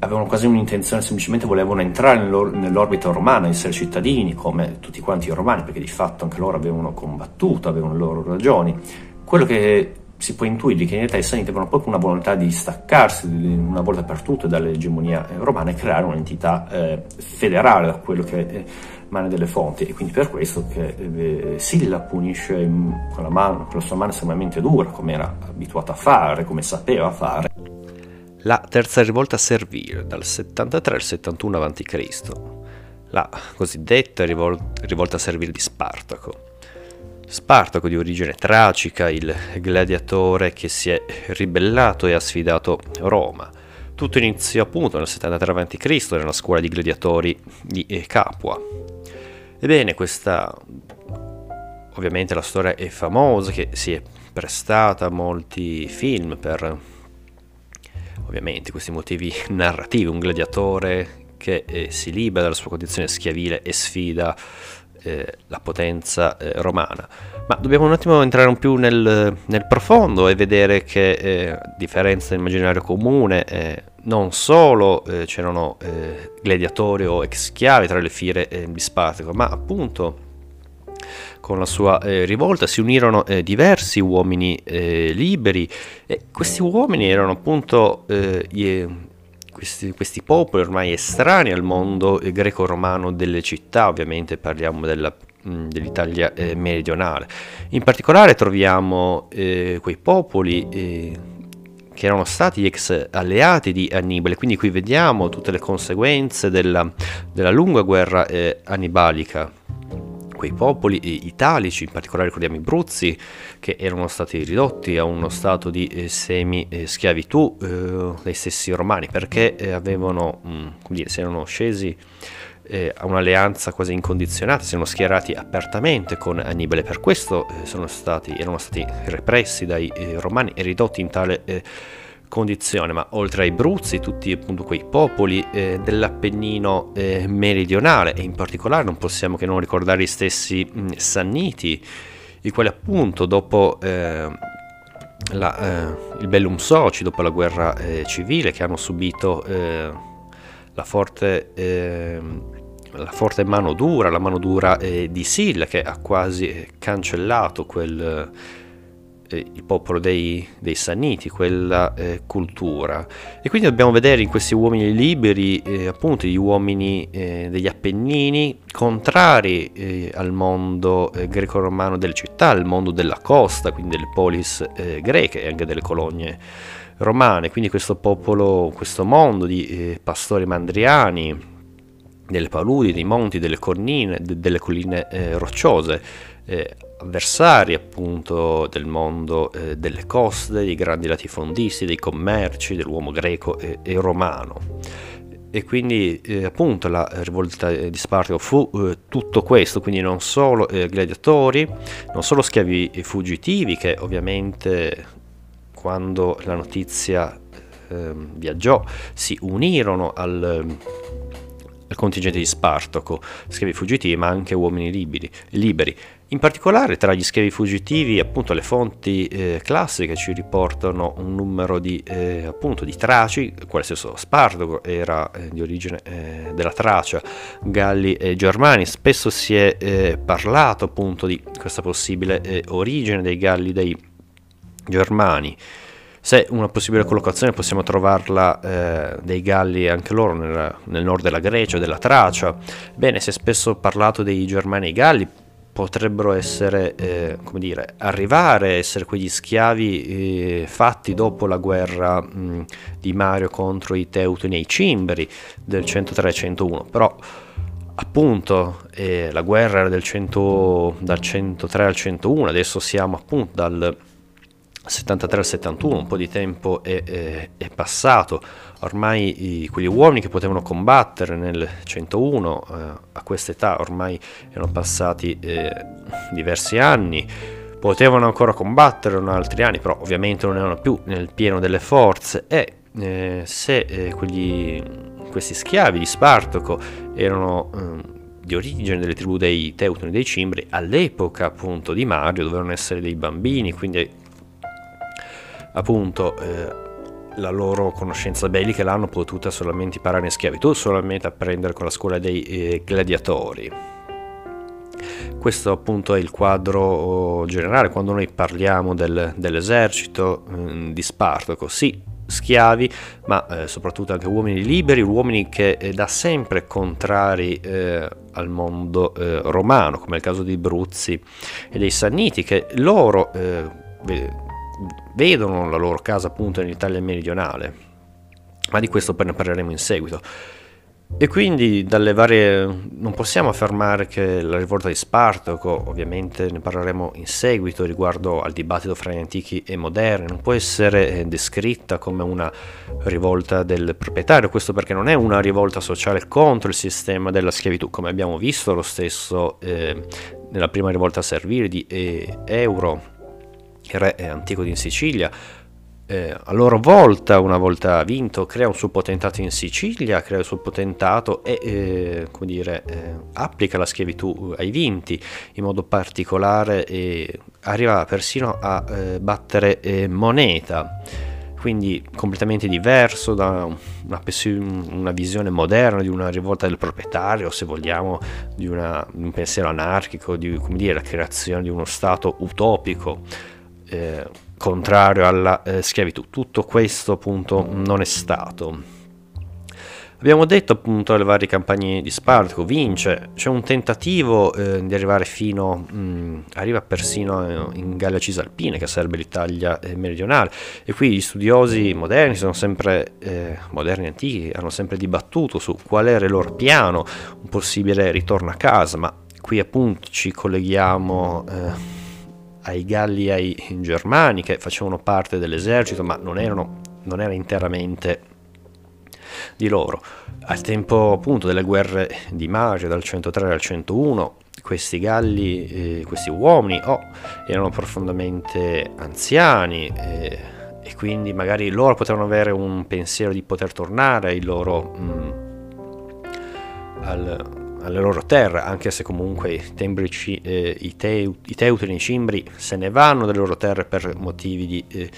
avevano quasi un'intenzione, semplicemente volevano entrare nell'orbita romana, essere cittadini come tutti quanti i romani, perché di fatto anche loro avevano combattuto, avevano le loro ragioni. Quello che si può intuire che in realtà i Saniti avevano proprio una volontà di staccarsi una volta per tutte dall'egemonia romana e creare un'entità eh, federale da quello che è mane delle fonti e quindi per questo che eh, Silla punisce con la, mano, con la sua mano estremamente dura come era abituato a fare, come sapeva fare la terza rivolta servile dal 73 al 71 a.C., la cosiddetta rivolta, servile di Spartaco. Spartaco di origine tracica, il gladiatore che si è ribellato e ha sfidato Roma. tutto iniziò appunto nel 73 a.C. nella scuola di gladiatori di Capua. Ebbene, questa ovviamente la storia è famosa, che si è prestata a molti film per ovviamente questi motivi narrativi, un gladiatore che eh, si libera dalla sua condizione schiavile e sfida eh, la potenza eh, romana. Ma dobbiamo un attimo entrare un più nel, nel profondo e vedere che, eh, a differenza dell'immaginario comune, eh, non solo eh, c'erano gladiatori o ex schiavi tra le file di Spartaco, ma appunto con la sua eh, rivolta. Si unirono eh, diversi uomini eh, liberi e questi uomini erano appunto gli, questi, questi, popoli ormai estranei al mondo greco-romano delle città, ovviamente parliamo della, dell'Italia meridionale. In particolare troviamo quei popoli che erano stati ex alleati di Annibale, quindi qui vediamo tutte le conseguenze della, della lunga guerra eh, annibalica quei popoli italici, in particolare ricordiamo i Bruzzi, che erano stati ridotti a uno stato di eh, semi-schiavitù eh, dai stessi romani, perché eh, avevano, mh, mm, come dire, si erano scesi eh, a un'alleanza quasi incondizionata, si erano schierati apertamente con Annibale, per questo eh, stati, erano stati repressi dai eh, romani e ridotti in tale condizione, ma oltre ai Bruzzi, tutti appunto quei popoli eh, dell'Appennino eh, meridionale e in particolare non possiamo che non ricordare gli stessi mh, Sanniti, i quali appunto dopo eh, la, eh, il Bellum Soci, dopo la guerra eh, civile, che hanno subito eh, la forte la forte mano dura, la mano dura di Silla che ha quasi cancellato quel, eh, il popolo dei, dei Sanniti, quella eh, cultura. E quindi dobbiamo vedere in questi uomini liberi, eh, appunto, gli uomini eh, degli Appennini, contrari eh, al mondo eh, greco-romano delle città, al mondo della costa, quindi delle polis greche e anche delle colonie romane. Quindi questo popolo, questo mondo di pastori mandriani, delle paludi, dei monti, delle cornine, de- delle colline rocciose, eh, avversari appunto del mondo eh, delle coste, dei grandi latifondisti, dei commerci, dell'uomo greco e, e romano. E quindi eh, appunto la rivolta di Spartaco fu eh, tutto questo, quindi non solo eh, gladiatori, non solo schiavi fuggitivi che ovviamente quando la notizia ehm, viaggiò si unirono al contingente di Spartaco, schiavi fuggitivi ma anche uomini liberi, liberi. In particolare tra gli schiavi fuggitivi appunto le fonti eh, classiche ci riportano un numero di, eh, appunto, di Traci, quale stesso Spartaco era eh, di origine eh, della Tracia, Galli e Germani, spesso si è eh, parlato appunto di questa possibile eh, origine dei Galli dei Germani. Se una possibile collocazione possiamo trovarla eh, dei Galli anche loro nel, nel, nord della Grecia, della Tracia, bene, si è spesso parlato dei Germani e Galli, potrebbero essere, eh, come dire, arrivare, essere quegli schiavi eh, fatti dopo la guerra mh, di Mario contro i Teutoni e i Cimbri del 103-101, però appunto eh, la guerra era del 100, dal 103 al 101, adesso siamo appunto dal 73 al 71, un po' di tempo è, è, è passato, ormai i, quegli uomini che potevano combattere nel 101 eh, a questa età ormai erano passati eh, diversi anni, potevano ancora combattere in altri anni, però ovviamente non erano più nel pieno delle forze. E eh, se eh, quegli, questi schiavi di Spartaco erano ehm, di origine delle tribù dei Teutoni dei Cimbri, all'epoca appunto di Mario dovevano essere dei bambini, quindi appunto eh, la loro conoscenza bellica l'hanno potuta solamente imparare in schiavitù, solamente apprendere con la scuola dei eh, gladiatori. Questo appunto è il quadro generale quando noi parliamo del, dell'esercito eh, di Spartaco. Sì, schiavi, ma eh, soprattutto anche uomini liberi, uomini che eh, da sempre contrari eh, al mondo eh, romano, come il caso dei Bruzzi e dei Sanniti, che loro eh, vedono la loro casa appunto in Italia meridionale, ma di questo ne parleremo in seguito. E quindi dalle varie... non possiamo affermare che la rivolta di Spartaco, ovviamente ne parleremo in seguito riguardo al dibattito fra gli antichi e moderni, non può essere eh, descritta come una rivolta del proprietario, questo perché non è una rivolta sociale contro il sistema della schiavitù, come abbiamo visto lo stesso eh, nella prima rivolta servile di eh, Re antico di Sicilia, eh, a loro volta, una volta vinto, crea un suo potentato in Sicilia, crea il suo potentato e eh, come dire, eh, applica la schiavitù ai vinti in modo particolare e arriva persino a eh, battere eh, moneta. Quindi completamente diverso da una, una, visione moderna di una rivolta del proprietario, se vogliamo, di, una, un pensiero anarchico, di dire, la creazione di uno Stato utopico. Eh, contrario alla eh, schiavitù. Tutto questo appunto non è stato. Abbiamo detto appunto alle varie campagne di Spartaco, vince, c'è un tentativo eh, di arrivare fino, mh, mm, arriva persino in Gallia Cisalpine, che sarebbe l'Italia eh, meridionale, e qui gli studiosi moderni sono sempre, eh, moderni e antichi, hanno sempre dibattuto su qual era il loro piano, un possibile ritorno a casa, ma qui appunto ci colleghiamo eh, ai Galli e ai Germani che facevano parte dell'esercito ma non erano non era interamente di loro. Al tempo appunto delle guerre di Mario dal 103 al 101 questi galli, eh, questi uomini oh, erano profondamente anziani eh, e quindi magari loro potevano avere un pensiero di poter tornare ai loro, mm, al, alle loro terre, anche se comunque i, tembrici, eh, i, teu, i teutri i cimbri se ne vanno dalle loro terre per motivi di, eh,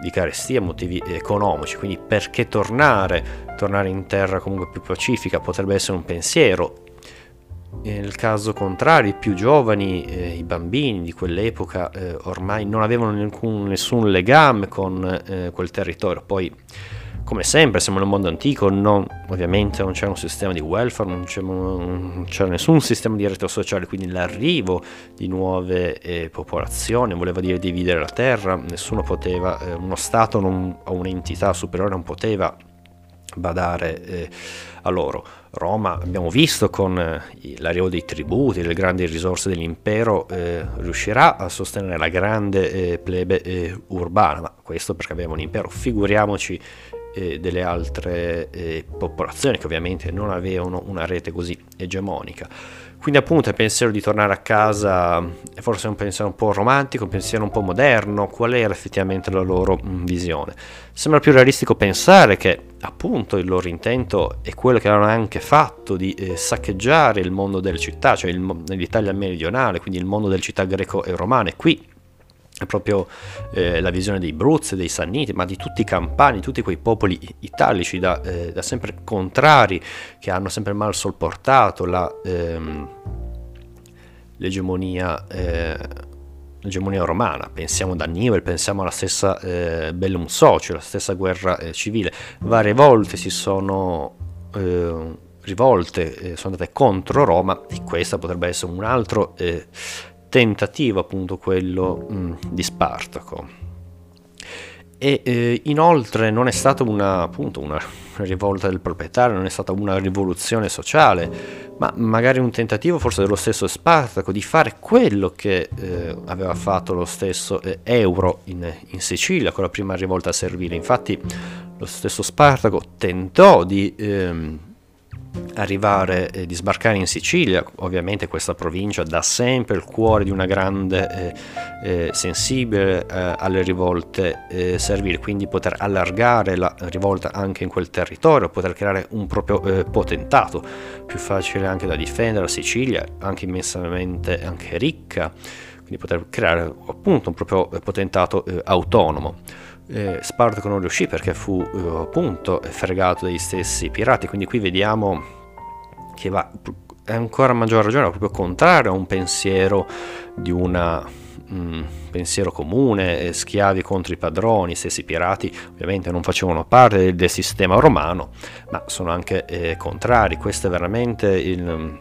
di carestia, motivi economici, quindi perché tornare, tornare in terra comunque più pacifica potrebbe essere un pensiero. Nel caso contrario, i più giovani, eh, i bambini di quell'epoca, eh, ormai non avevano nessun, nessun legame con eh, quel territorio. Poi come sempre siamo in un mondo antico, non, ovviamente non c'era un sistema di welfare, non c'era, non c'era, nessun sistema di rete sociale, quindi l'arrivo di nuove eh, popolazioni voleva dire dividere la terra, nessuno poteva, eh, uno Stato non, o un'entità superiore non poteva badare eh, a loro. Roma, abbiamo visto con eh, l'arrivo dei tributi, le grandi risorse dell'impero, eh, riuscirà a sostenere la grande eh, plebe eh, urbana, ma questo perché aveva un impero, figuriamoci eh, delle altre eh, popolazioni che ovviamente non avevano una rete così egemonica. Quindi appunto il pensiero di tornare a casa è forse un pensiero un po' romantico, un pensiero un po' moderno, qual era effettivamente la loro mm, visione. Sembra più realistico pensare che appunto il loro intento è quello che avevano anche fatto di eh, saccheggiare il mondo delle città, cioè il, l'Italia meridionale, quindi il mondo delle città greco e romane. Qui proprio eh, la visione dei Bruz, dei Sanniti, ma di tutti i campani, tutti quei popoli italici da, eh, da sempre contrari, che hanno sempre mal sopportato la, ehm, l'egemonia, eh, l'egemonia, romana. Pensiamo ad Annibale, pensiamo alla stessa eh, Bellum Socio, la stessa guerra eh, civile. Varie volte si sono eh, rivolte, sono andate contro Roma e questa potrebbe essere un altro tentativo appunto quello mh, mm, di Spartaco. E eh, inoltre non è stata una, appunto, una rivolta del proprietario, non è stata una rivoluzione sociale, ma magari un tentativo forse dello stesso Spartaco di fare quello che eh, aveva fatto lo stesso eh, Euro in, in, Sicilia con la prima rivolta servile. Infatti lo stesso Spartaco tentò di... Ehm, arrivare e di sbarcare in Sicilia, ovviamente questa provincia da sempre il cuore di una grande eh, eh, sensibile eh, alle rivolte eh, servili, quindi poter allargare la rivolta anche in quel territorio, poter creare un proprio eh, potentato, più facile anche da difendere la Sicilia, anche immensamente anche ricca, quindi poter creare appunto un proprio eh, potentato autonomo. Eh, Spartaco non riuscì perché fu eh, appunto fregato dagli stessi pirati, quindi qui vediamo che va è ancora maggior ragione proprio contrario a un pensiero di una mm, pensiero comune, eh, schiavi contro i padroni, stessi pirati ovviamente non facevano parte del, del sistema romano, ma sono anche eh, contrari. Questo è veramente il,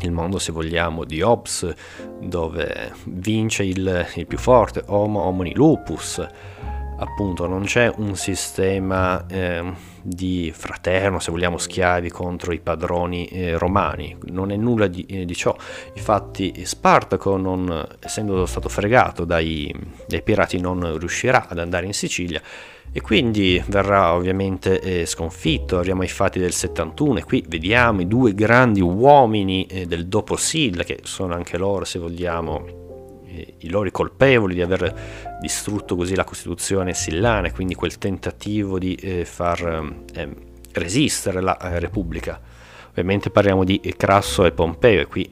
il mondo, se vogliamo, di Hobbes, dove vince il, il più forte, homo homini lupus, appunto non c'è un sistema eh, di fraterno, se vogliamo, schiavi contro i padroni eh, romani, non è nulla di, eh, di, ciò. Infatti Spartaco, non, essendo stato fregato dai, dai, pirati, non riuscirà ad andare in Sicilia e quindi verrà ovviamente eh, sconfitto. Arriviamo ai fatti del 71 e qui vediamo i due grandi uomini eh, del dopo Silla, che sono anche loro, se vogliamo, i loro colpevoli di aver distrutto così la Costituzione sillana, quindi quel tentativo di eh, far eh, resistere la eh, Repubblica. Ovviamente parliamo di Crasso e Pompeo, e qui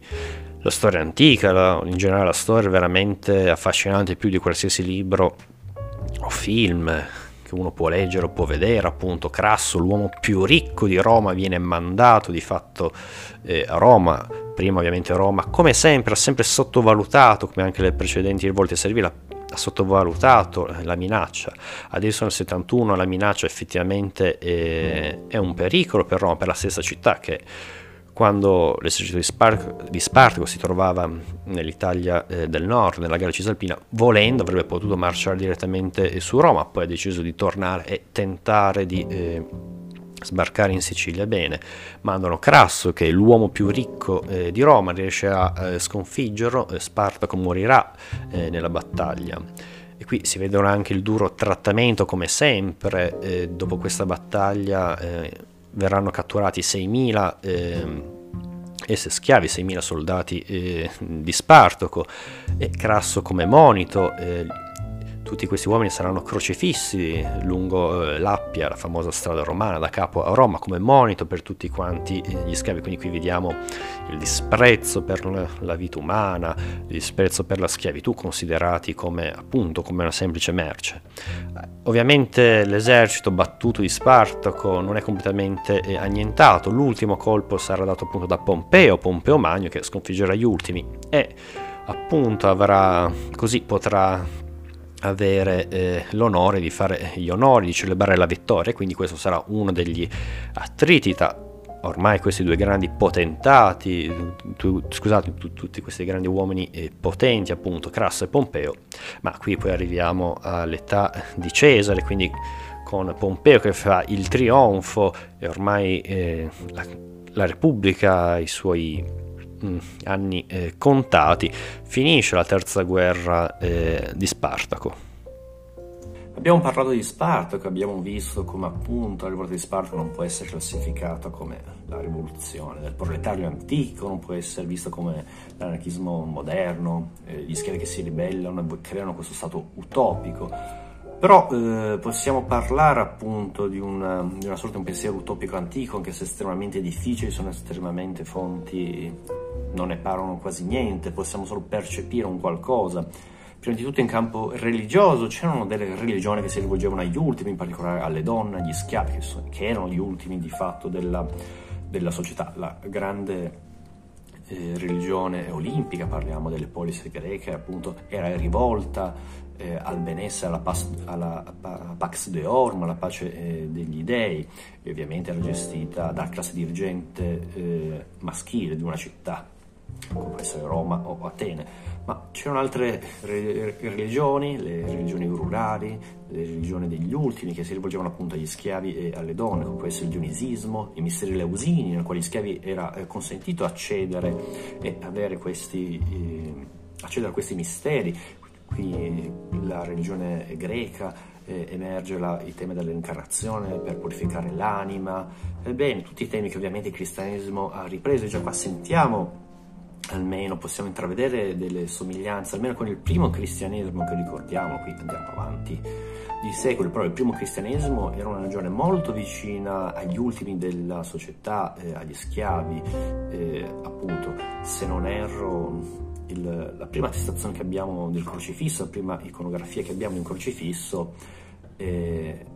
la storia antica, la, in generale la storia è veramente affascinante più di qualsiasi libro o film che uno può leggere o può vedere, appunto Crasso, l'uomo più ricco di Roma, viene mandato di fatto eh, a Roma, prima ovviamente Roma, come sempre ha sempre sottovalutato, come anche le precedenti volte serviva, ha sottovalutato la minaccia. Adesso nel 71 la minaccia effettivamente è, è un pericolo per Roma, per la stessa città che quando l'esercito di, Spar- di Spartaco si trovava nell'Italia eh, del nord, nella gara cisalpina, volendo avrebbe potuto marciare direttamente su Roma, poi ha deciso di tornare e tentare di eh, sbarcare in Sicilia. Bene, mandano Crasso, che è l'uomo più ricco eh, di Roma, riesce a eh, sconfiggerlo, Spartaco morirà eh, nella battaglia. E qui si vedono anche il duro trattamento, come sempre, eh, dopo questa battaglia verranno catturati 6.000 eh, esse schiavi, 6.000 soldati eh, di Spartaco e Crasso come monito. Tutti questi uomini saranno crocifissi lungo eh, l'Appia, la famosa strada romana da capo a Roma, come monito per tutti quanti eh, gli schiavi. Quindi qui vediamo il disprezzo per la vita umana, il disprezzo per la schiavitù, considerati come appunto come una semplice merce. Ovviamente l'esercito battuto di Spartaco non è completamente eh, annientato, l'ultimo colpo sarà dato appunto da Pompeo, Pompeo Magno che sconfiggerà gli ultimi e appunto avrà così potrà avere eh, l'onore di fare gli onori, di celebrare la vittoria, quindi questo sarà uno degli attriti tra ormai questi due grandi potentati, tu, scusate, tu, tutti questi grandi uomini eh, potenti, appunto Crasso e Pompeo, ma qui poi arriviamo all'età di Cesare, quindi con Pompeo che fa il trionfo e ormai eh, la, la Repubblica, i suoi anni eh, contati, finisce la terza guerra eh, di Spartaco. Abbiamo parlato di Spartaco, abbiamo visto come appunto la rivolta di Spartaco non può essere classificata come la rivoluzione del proletario antico, non può essere vista come l'anarchismo moderno, eh, gli schiavi che si ribellano e creano questo stato utopico però eh, possiamo parlare appunto di una, di una, sorta di un pensiero utopico antico, anche se estremamente difficili, sono estremamente fonti, non ne parlano quasi niente, possiamo solo percepire un qualcosa. Prima di tutto in campo religioso c'erano delle religioni che si rivolgevano agli ultimi, in particolare alle donne, agli schiavi, che, sono, che erano gli ultimi di fatto della, della società. La grande eh, religione olimpica, parliamo delle polis greche, appunto era rivolta eh, al benessere, alla, pas, alla, Pax Deorum, alla pace eh, degli dei, e ovviamente era gestita dalla classe dirigente eh, maschile di una città, come può essere Roma o Atene. Ma c'erano altre re- religioni, le religioni rurali, le religioni degli ultimi, che si rivolgevano appunto agli schiavi e alle donne, come può essere il dionisismo, i misteri leusini, nei quali agli schiavi era eh, consentito accedere e avere questi eh, accedere a questi misteri, qui la religione greca, eh, emerge la, il tema dell'incarnazione per purificare l'anima, ebbene tutti i temi che ovviamente il cristianesimo ha ripreso, già qua sentiamo almeno possiamo intravedere delle somiglianze, almeno con il primo cristianesimo che ricordiamo, qui andiamo avanti di secoli, però il primo cristianesimo era una regione molto vicina agli ultimi della società, eh, agli schiavi, eh, appunto, se non erro il, la prima attestazione che abbiamo del crocifisso, la prima iconografia che abbiamo di un crocifisso eh,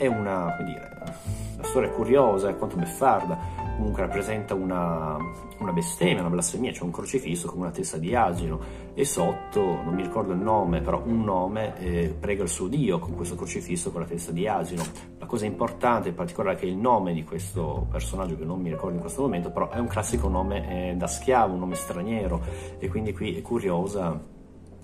è una, come dire, la storia è curiosa, è quanto beffarda, comunque rappresenta una, una bestemmia, una blasfemia, c'è un crocifisso con una testa di asino. E sotto, non mi ricordo il nome, però un nome eh, prega il suo Dio con questo crocifisso con la testa di asino. La cosa importante in particolare è che il nome di questo personaggio, che non mi ricordo in questo momento, però è un classico nome eh, da schiavo, un nome straniero. E quindi qui è curiosa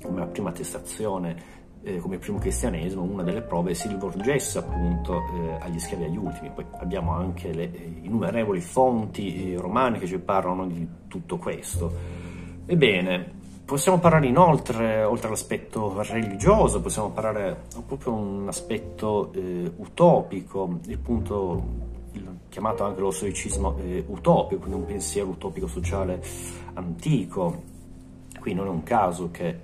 come la prima attestazione eh, come primo cristianesimo una delle prove si rivolgesse appunto eh, agli schiavi agli ultimi. Poi abbiamo anche le eh, innumerevoli fonti eh, romane che ci parlano di tutto questo. Ebbene, possiamo parlare inoltre, oltre all'aspetto religioso, possiamo parlare proprio un aspetto eh, utopico, il punto chiamato anche lo stoicismo eh, utopico, quindi un pensiero utopico sociale antico. Qui non è un caso che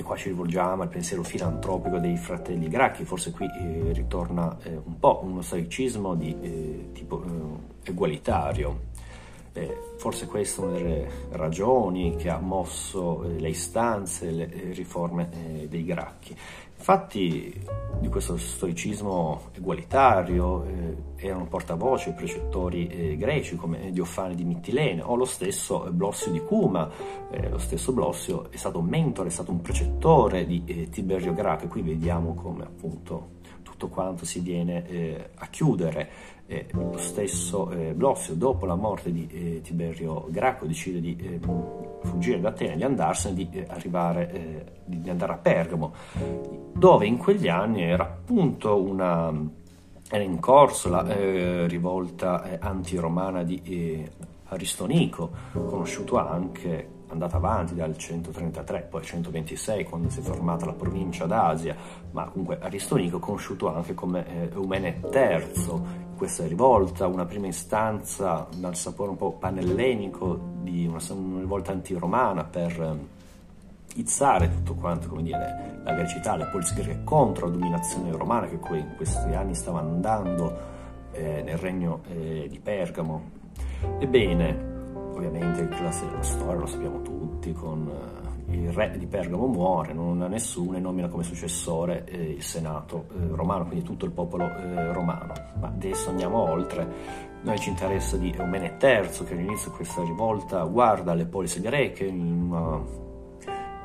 e qua ci rivolgiamo al pensiero filantropico dei fratelli gracchi, forse qui eh, ritorna eh, un po' uno stoicismo di eh, tipo eh, egualitario. Eh, forse questa è una delle ragioni che ha mosso eh, le istanze, le riforme dei gracchi. Infatti di questo stoicismo egualitario eh, erano portavoce i precettori eh, greci come Diofane di Mittilene o lo stesso Blossio di Cuma. Eh, lo stesso Blossio è stato un mentore, è stato un precettore di eh, Tiberio Graco e qui vediamo come appunto tutto quanto si viene eh, a chiudere. Eh, lo stesso eh, Blossio, dopo la morte di eh, Tiberio Graco, decide di eh, fuggire da Atene, di andarsene, di, eh, arrivare, di andare a Pergamo, dove in quegli anni era appunto una era in corso la eh, rivolta eh, antiromana di eh, Aristonico, conosciuto anche andata avanti dal 133, poi 126 quando si è formata la provincia d'Asia, ma comunque Aristonico conosciuto anche come eh, Eumene III, questa rivolta, una prima istanza dal sapore un po' panellenico di una, una rivolta antiromana per eh, izzare tutto quanto, come dire, la grecità, le polis greche contro la dominazione romana che in questi anni stava andando eh, nel regno eh, di Pergamo. Ebbene, ovviamente il classe della storia lo sappiamo tutti, con eh, il re di Pergamo muore, non ha nessuno e nomina come successore eh, il senato eh, romano, quindi tutto il popolo eh, romano. Ma adesso andiamo oltre, noi ci interessa di Eumene III che all'inizio di questa rivolta guarda le polis greche in una,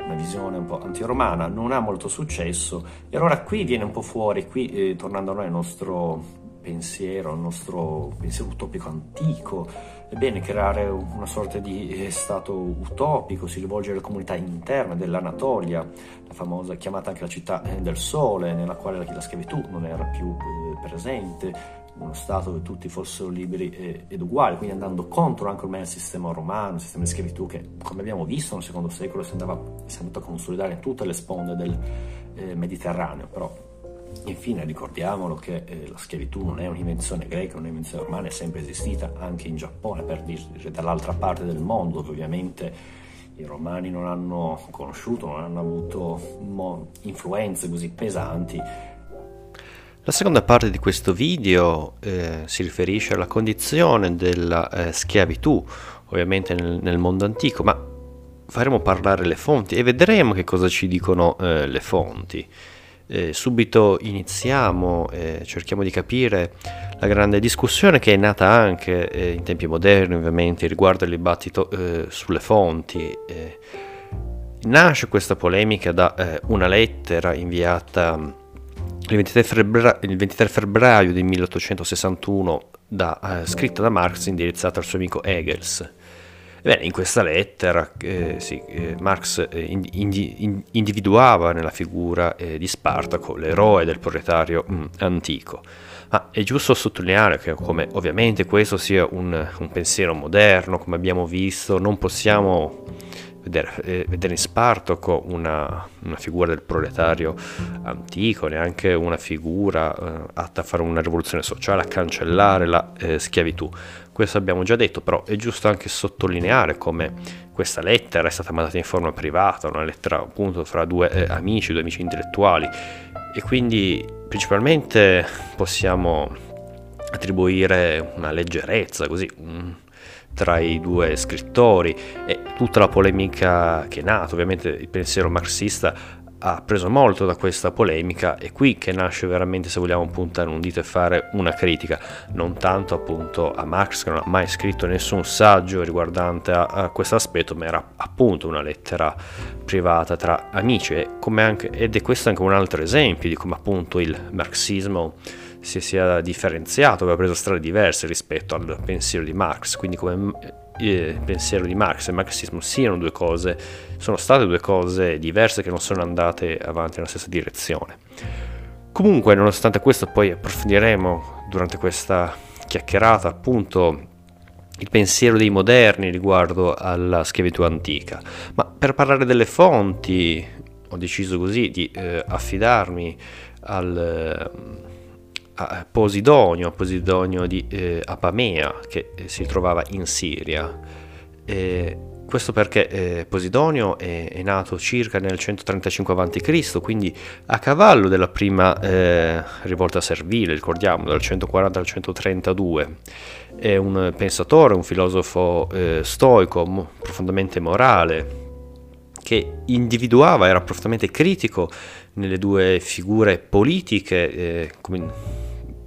una visione un po' antiromana, non ha molto successo e allora qui viene un po' fuori, qui eh, tornando a noi al nostro pensiero, al nostro pensiero utopico antico, è bene creare una sorta di eh, stato utopico, si rivolge alle comunità interne dell'Anatolia, la famosa chiamata anche la città eh, del sole, nella quale la schiavitù non era più eh, presente, uno Stato dove tutti fossero liberi ed uguali, quindi andando contro anche ormai il sistema romano, il sistema di schiavitù che, come abbiamo visto nel secondo secolo, si, andava, si è andato a consolidare in tutte le sponde del Mediterraneo, però Infine ricordiamolo che eh, la schiavitù non è un'invenzione greca, un'invenzione romana, è sempre esistita anche in Giappone, per dire dall'altra parte del mondo, dove ovviamente i romani non hanno conosciuto, non hanno avuto influenze così pesanti. La seconda parte di questo video eh, si riferisce alla condizione della eh, schiavitù, ovviamente nel, nel, mondo antico, ma faremo parlare le fonti e vedremo che cosa ci dicono eh, le fonti eh, subito iniziamo, eh, cerchiamo di capire la grande discussione che è nata anche eh, in tempi moderni ovviamente riguardo il dibattito eh, sulle fonti. Eh, nasce questa polemica da eh, una lettera inviata il 23, febbraio, il 23 febbraio del 1861 da, scritta da Marx indirizzata al suo amico Hegels. Bene, in questa lettera eh, sì, eh, Marx eh, indi, individuava nella figura eh, di Spartaco l'eroe del proletario mh, mm, antico. Ma è giusto sottolineare che come ovviamente questo sia un, un pensiero moderno, come abbiamo visto, non possiamo vedere, eh, vedere in Spartaco una, una, figura del proletario antico, neanche una figura eh, atta a fare una rivoluzione sociale, a cancellare la eh, schiavitù. Questo abbiamo già detto, però è giusto anche sottolineare come questa lettera è stata mandata in forma privata, una lettera appunto fra due eh, amici, due amici intellettuali. E quindi principalmente possiamo attribuire una leggerezza così, un, tra i due scrittori. E tutta la polemica che è nata, ovviamente il pensiero marxista ha preso molto da questa polemica e qui che nasce veramente se vogliamo puntare un dito e fare una critica. Non tanto appunto a Marx che non ha mai scritto nessun saggio riguardante a, a questo aspetto ma era appunto una lettera privata tra amici. Anche, ed è questo anche un altro esempio di come appunto il marxismo si sia differenziato, aveva preso strade diverse rispetto al pensiero di Marx, quindi come eh, il pensiero di Marx e il marxismo siano due cose, sono state due cose diverse che non sono andate avanti nella stessa direzione. Comunque, nonostante questo, poi approfondiremo durante questa chiacchierata appunto il pensiero dei moderni riguardo alla schiavitù antica. Ma per parlare delle fonti ho deciso così di eh, affidarmi al a Posidonio, Posidonio di eh, Apamea che eh, si trovava in Siria. E questo perché eh, Posidonio è, è, nato circa nel 135 a.C., quindi a cavallo della prima eh, rivolta servile, ricordiamo, dal 140 al 132. È un pensatore, un filosofo eh, stoico, mo- profondamente morale, che individuava, era profondamente critico nelle due figure politiche, eh, come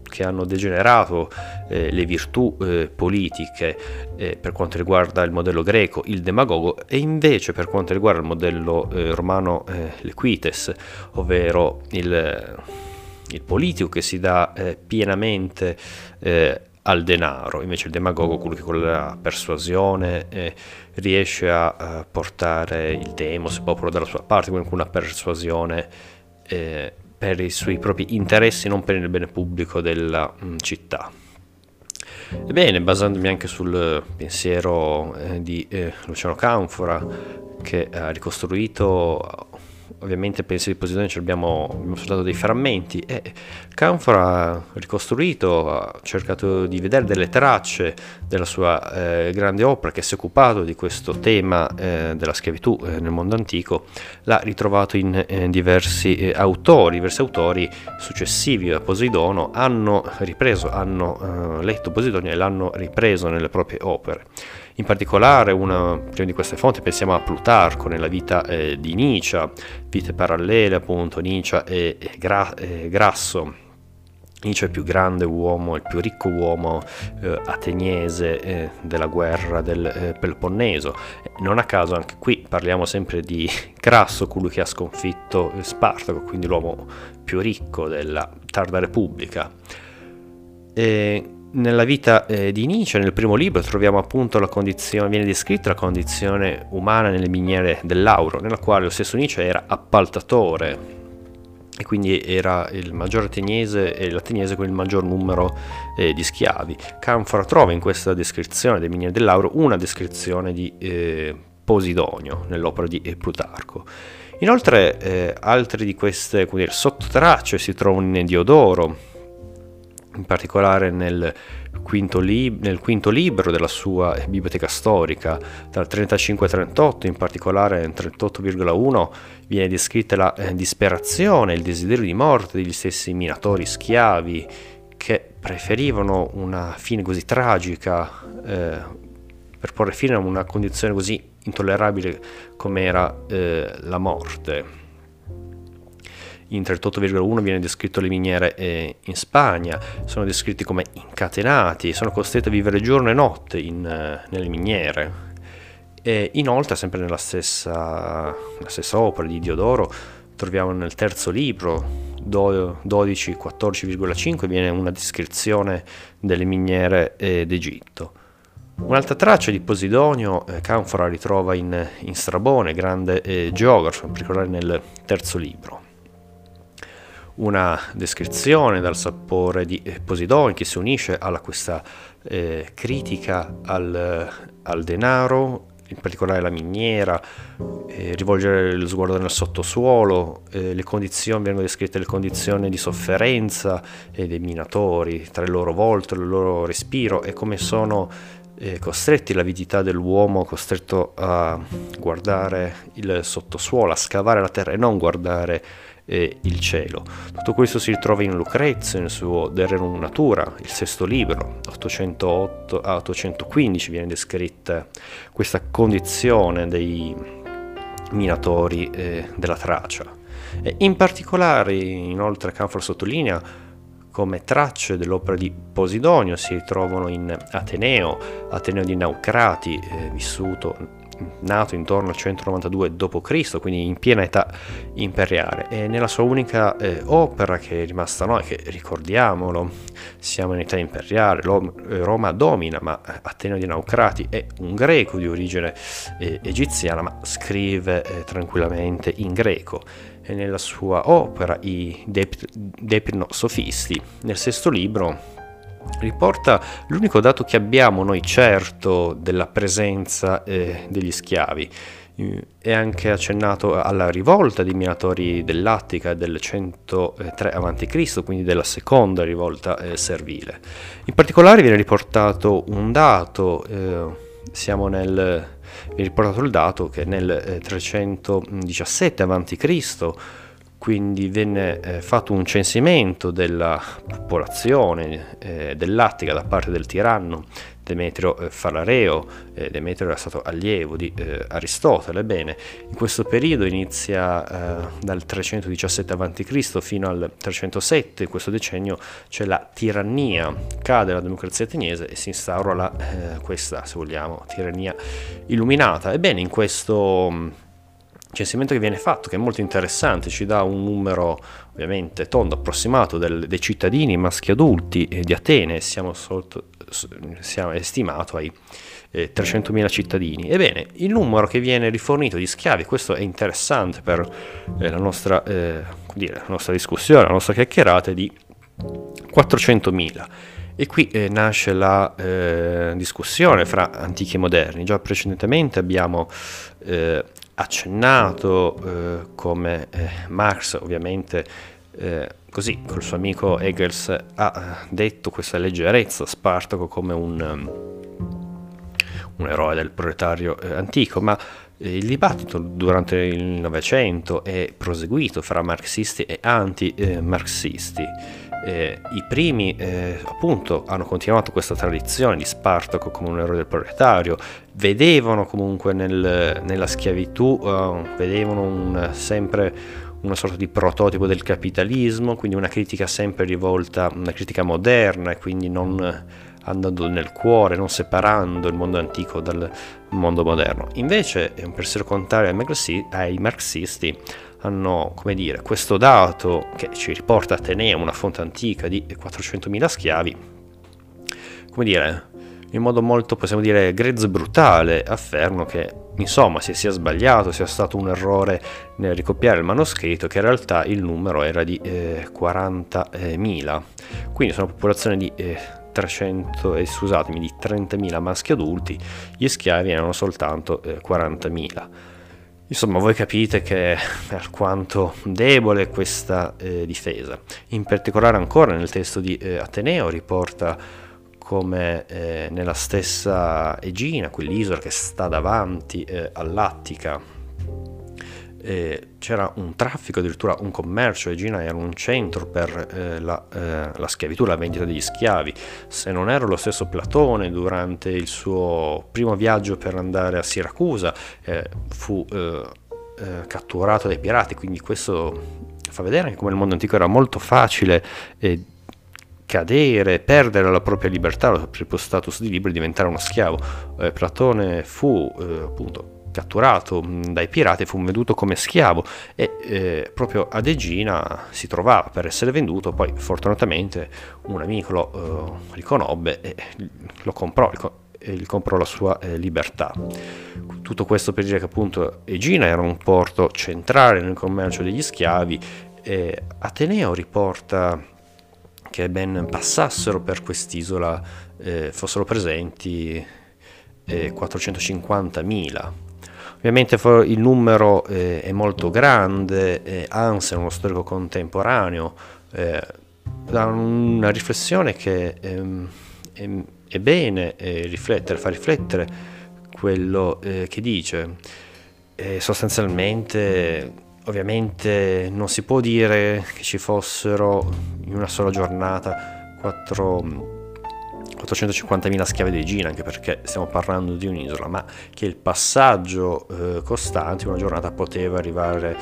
che hanno degenerato eh, le virtù eh, politiche eh, per quanto riguarda il modello greco, il demagogo, e invece per quanto riguarda il modello eh, romano, eh, l'equites, ovvero il, il, politico che si dà eh, pienamente al denaro, invece il demagogo, quello che con la persuasione riesce a portare il demos, il popolo dalla sua parte, con una persuasione per i suoi propri interessi, non per il bene pubblico della mh, mm, città. Ebbene, basandomi anche sul pensiero eh, di eh, Luciano Canfora, che ha ricostruito ovviamente pensi di Posidone ci abbiamo, abbiamo soltanto dei frammenti e Canfor ha ricostruito, ha cercato di vedere delle tracce della sua eh, grande opera che si è occupato di questo tema eh, della schiavitù eh, nel mondo antico, l'ha ritrovato in eh, diversi eh, autori, diversi autori successivi a Posidono hanno ripreso, hanno eh, letto Posidonia e l'hanno ripreso nelle proprie opere. In particolare, una prima di queste fonti pensiamo a Plutarco nella vita eh, di Nietzsche, vite parallele appunto, Nietzsche e, e, Gra- e Grasso. Nietzsche è il più grande uomo, il più ricco uomo eh, ateniese eh, della guerra del eh, Peloponneso. Non a caso anche qui parliamo sempre di Grasso, colui che ha sconfitto Spartaco, quindi l'uomo più ricco della tarda Repubblica. E nella vita eh, di Nietzsche, nel primo libro, troviamo appunto la condizione, viene descritta la condizione umana nelle miniere dell'Auro, nella quale lo stesso Nietzsche era appaltatore e quindi era il maggior ateniese e l'ateniese con il maggior numero eh, di schiavi. Canfora trova in questa descrizione delle miniere dell'Auro una descrizione di eh, Posidonio nell'opera di Plutarco. Inoltre eh, altre di queste sottotracce si trovano in Diodoro, in particolare nel quinto, lib- nel quinto libro della sua biblioteca storica, dal 35-38, in particolare nel 38,1, viene descritta la eh, disperazione, il desiderio di morte degli stessi minatori schiavi che preferivano una fine così tragica eh, per porre fine a una condizione così intollerabile come era eh, la morte in 38,1 viene descritto le miniere eh, in Spagna, sono descritti come incatenati, sono costretti a vivere giorno e notte in, eh, nelle miniere. E inoltre, sempre nella stessa, nella stessa opera di Diodoro, troviamo nel terzo libro 12-14,5 viene una descrizione delle miniere eh, d'Egitto. Un'altra traccia di Posidonio eh, Canfora ritrova in, in Strabone, grande eh, geografo, in particolare nel terzo libro una descrizione dal sapore di Posidoni che si unisce a questa eh, critica al, al, denaro, in particolare la miniera, eh, rivolgere lo sguardo nel sottosuolo, eh, le condizioni, vengono descritte le condizioni di sofferenza dei minatori, tra il loro volto il loro respiro e come sono eh, costretti l'avidità dell'uomo costretto a guardare il sottosuolo, a scavare la terra e non guardare e il cielo. Tutto questo si ritrova in Lucrezio, nel suo De Rerum Natura, il sesto libro, 808 a 815 viene descritta questa condizione dei minatori eh, della Tracia. E in particolare, inoltre, Canfor sottolinea come tracce dell'opera di Posidonio si ritrovano in Ateneo, Ateneo di Naucrati, eh, vissuto nato intorno al 192 d.C., quindi in piena età imperiale, e nella sua unica eh, opera che è rimasta noi, che ricordiamolo, siamo in età imperiale, eh, Roma domina, ma Ateneo di Naucrati è un greco di origine eh, egiziana, ma scrive eh, tranquillamente in greco. E nella sua opera I Depno Sofisti, nel sesto libro, riporta l'unico dato che abbiamo noi certo della presenza eh, degli schiavi. È anche accennato alla rivolta dei minatori dell'Attica del 103 a.C., quindi della seconda rivolta eh, servile. In particolare viene riportato un dato, eh, siamo nel, viene riportato il dato che nel 317 eh, a.C quindi venne eh, fatto un censimento della popolazione eh, dell'Attica da parte del tiranno Demetrio eh, Falareo, eh, Demetrio era stato allievo di eh, Aristotele, bene, in questo periodo inizia eh, dal 317 a.C. fino al 307, in questo decennio c'è la tirannia, cade la democrazia ateniese e si instaura la, questa, se vogliamo, tirannia illuminata. Ebbene, in questo censimento che viene fatto, che è molto interessante, ci dà un numero ovviamente tondo, approssimato del, dei cittadini maschi adulti di Atene, siamo, sotto, siamo estimato ai eh, 300.000 cittadini. Ebbene, il numero che viene rifornito di schiavi, questo è interessante per eh, la, nostra, eh, dire, la nostra discussione, la nostra chiacchierata, è di 400.000. E qui eh, nasce la eh, discussione fra antichi e moderni. Già precedentemente abbiamo eh, accennato eh, come eh, Marx ovviamente eh, così col suo amico Hegels ha detto questa leggerezza Spartaco come un, um, un eroe del proletario eh, antico, ma eh, il dibattito durante il Novecento è proseguito fra marxisti e anti-marxisti. Eh, I primi eh, appunto hanno continuato questa tradizione di Spartaco come un eroe del proletario, vedevano comunque nel, nella schiavitù, uh, vedevano un, sempre una sorta di prototipo del capitalismo, quindi una critica sempre rivolta, una critica moderna e quindi non andando nel cuore, non separando il mondo antico dal mondo moderno. Invece, un pensiero contrario ai marxisti, hanno, come dire, questo dato che ci riporta Ateneo, una fonte antica di 400.000 schiavi, come dire, in modo molto, possiamo dire, grezzo e brutale, affermano che, insomma, se sia sbagliato, sia stato un errore nel ricopiare il manoscritto, che in realtà il numero era di eh, 40.000. Quindi sono una popolazione di eh, 300, eh, scusatemi, di 30.000 maschi adulti, gli schiavi erano soltanto eh, 40.000. Insomma, voi capite che per quanto debole questa eh, difesa. In particolare ancora nel testo di eh, Ateneo riporta come eh, nella stessa Egina, quell'isola che sta davanti eh, all'Attica, eh, c'era un traffico, addirittura un commercio, Egina era un centro per eh, la, eh, la, schiavitù, la vendita degli schiavi. Se non era lo stesso Platone durante il suo primo viaggio per andare a Siracusa, eh, fu catturato dai pirati, quindi questo fa vedere che come il mondo antico era molto facile cadere, perdere la propria libertà, il proprio status di libro e diventare uno schiavo. Eh, Platone fu eh, appunto catturato dai pirati, fu venduto come schiavo e eh, proprio ad Egina si trovava per essere venduto, poi fortunatamente un amico lo eh, riconobbe e lo comprò, e gli comprò la sua eh, libertà. Tutto questo per dire che appunto Egina era un porto centrale nel commercio degli schiavi e Ateneo riporta che ben passassero per quest'isola eh, fossero presenti eh, 450.000. Ovviamente il numero eh, è molto grande, eh, Hans è uno storico contemporaneo, eh, da una riflessione che ehm, è, è, bene eh, riflettere, fa riflettere quello che dice. sostanzialmente Ovviamente non si può dire che ci fossero in una sola giornata 4, 450.000 schiavi di Gina, anche perché stiamo parlando di un'isola, ma che il passaggio eh, costante in una giornata poteva arrivare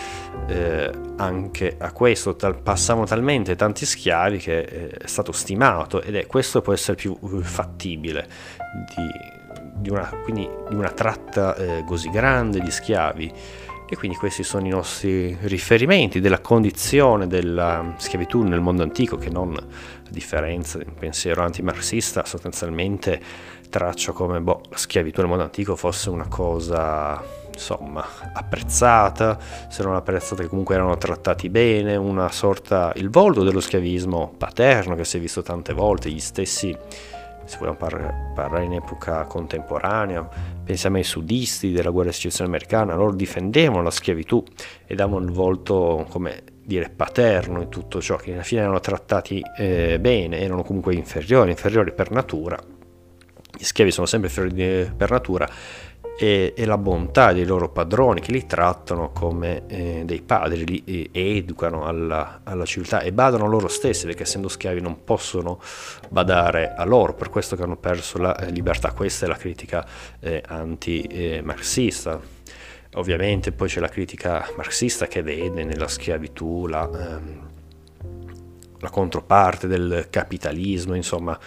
eh, anche a questo. Tal, passavano talmente tanti schiavi che eh, è stato stimato ed è questo può essere più fattibile di di una, di una tratta eh, così grande di schiavi. E quindi questi sono i nostri riferimenti della condizione della schiavitù nel mondo antico, che non, a differenza di un pensiero antimarxista, sostanzialmente traccia come boh, la schiavitù nel mondo antico fosse una cosa insomma apprezzata, se non apprezzata che comunque erano trattati bene, una sorta, il volto dello schiavismo paterno che si è visto tante volte, gli stessi se vogliamo par- parlare in epoca contemporanea, pensiamo ai sudisti della guerra di secessione americana, loro difendevano la schiavitù e davano il volto, come dire, paterno in tutto ciò, che alla fine erano trattati eh, bene, erano comunque inferiori, inferiori per natura. Gli schiavi sono sempre inferiori per natura e, e, la bontà dei loro padroni che li trattano come eh, dei padri, li eh, educano alla, alla, civiltà e badano loro stessi perché essendo schiavi non possono badare a loro, per questo che hanno perso la eh, libertà. Questa è la critica eh, anti-marxista. Ovviamente poi c'è la critica marxista che vede nella schiavitù la, ehm, la controparte del capitalismo, insomma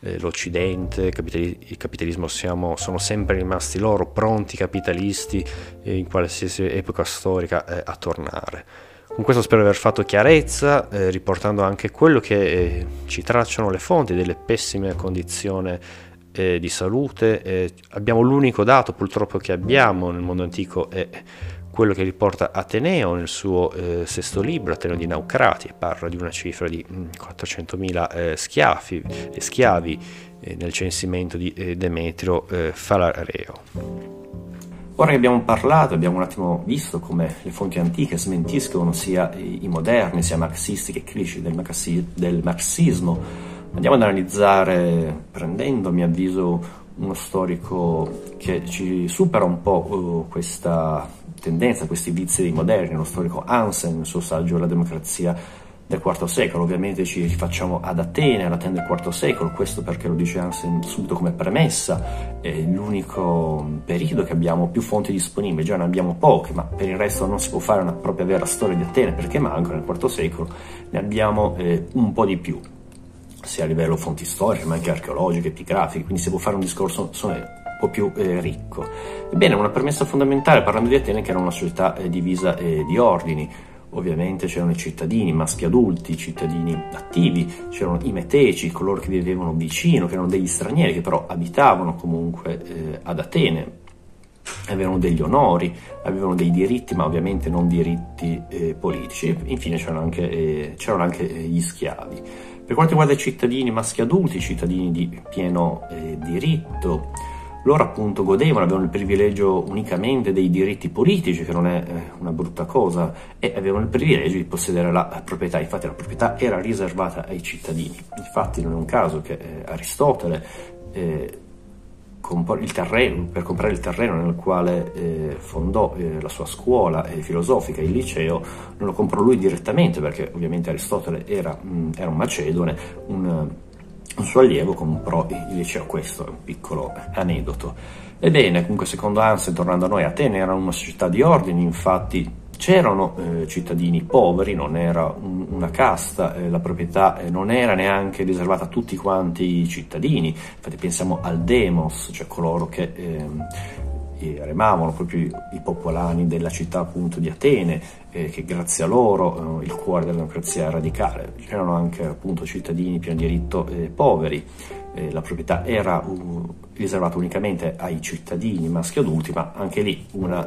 eh, l'Occidente, il capitalismo siamo, sono sempre rimasti loro pronti capitalisti eh, in qualsiasi epoca storica eh, a tornare. Con questo spero di aver fatto chiarezza, riportando anche quello che ci tracciano le fonti delle pessime condizioni di salute. abbiamo l'unico dato purtroppo che abbiamo nel mondo antico è quello che riporta Ateneo nel suo eh, sesto libro, Ateneo di Naucrati, parla di una cifra di 400.000 mm, eh, schiavi, eh, schiavi eh, nel censimento di eh, Demetrio eh, Falareo. Ora che abbiamo parlato, abbiamo un attimo visto come le fonti antiche smentiscono sia i, moderni, sia marxisti che critici del, marxi, del marxismo, andiamo ad analizzare, prendendo a mio avviso uno storico che ci supera un po' questa tendenza, questi vizi dei moderni, lo storico Hansen, nel suo saggio La democrazia del IV secolo, ovviamente ci rifacciamo ad Atene, all'Atene del IV secolo, questo perché lo dice Hansen subito come premessa, è l'unico periodo che abbiamo più fonti disponibili, già ne abbiamo poche, ma per il resto non si può fare una propria vera storia di Atene perché mancano, nel IV secolo ne abbiamo eh, un po' di più sia a livello fonti storiche ma anche archeologiche, epigrafiche, quindi si può fare un discorso un po' più eh, ricco. Ebbene, una premessa fondamentale parlando di Atene che era una società eh, divisa eh, di ordini, ovviamente c'erano i cittadini maschi adulti, i cittadini attivi, c'erano i meteci, coloro che vivevano vicino, che erano degli stranieri che però abitavano comunque eh, ad Atene, avevano degli onori, avevano dei diritti, ma ovviamente non diritti eh, politici. Infine c'erano anche, eh, c'erano anche eh, gli schiavi. Per quanto riguarda i cittadini maschi adulti, i cittadini di pieno eh, diritto, loro appunto godevano, avevano il privilegio unicamente dei diritti politici, che non è eh, una brutta cosa, e avevano il privilegio di possedere la proprietà. Infatti la proprietà era riservata ai cittadini. Infatti non è un caso che eh, Aristotele eh, terreno, per comprare il terreno nel quale eh, fondò eh, la sua scuola eh, filosofica, il liceo, non lo comprò lui direttamente perché ovviamente Aristotele era, mh, era un macedone, un, un, suo allievo comprò il liceo, questo è un piccolo aneddoto. Ebbene, comunque secondo Hansen, tornando a noi, Atene era una società di ordini, infatti C'erano eh, cittadini poveri, non era un, una casta, eh, la proprietà eh, non era neanche riservata a tutti quanti i cittadini, infatti pensiamo al demos, cioè coloro che ehm, remavano proprio i, popolani della città appunto di Atene, eh, che grazie a loro eh, il cuore della democrazia radicale. C'erano anche appunto cittadini pieno diritto eh, poveri, la proprietà era riservata unicamente ai cittadini maschi adulti, ma anche lì una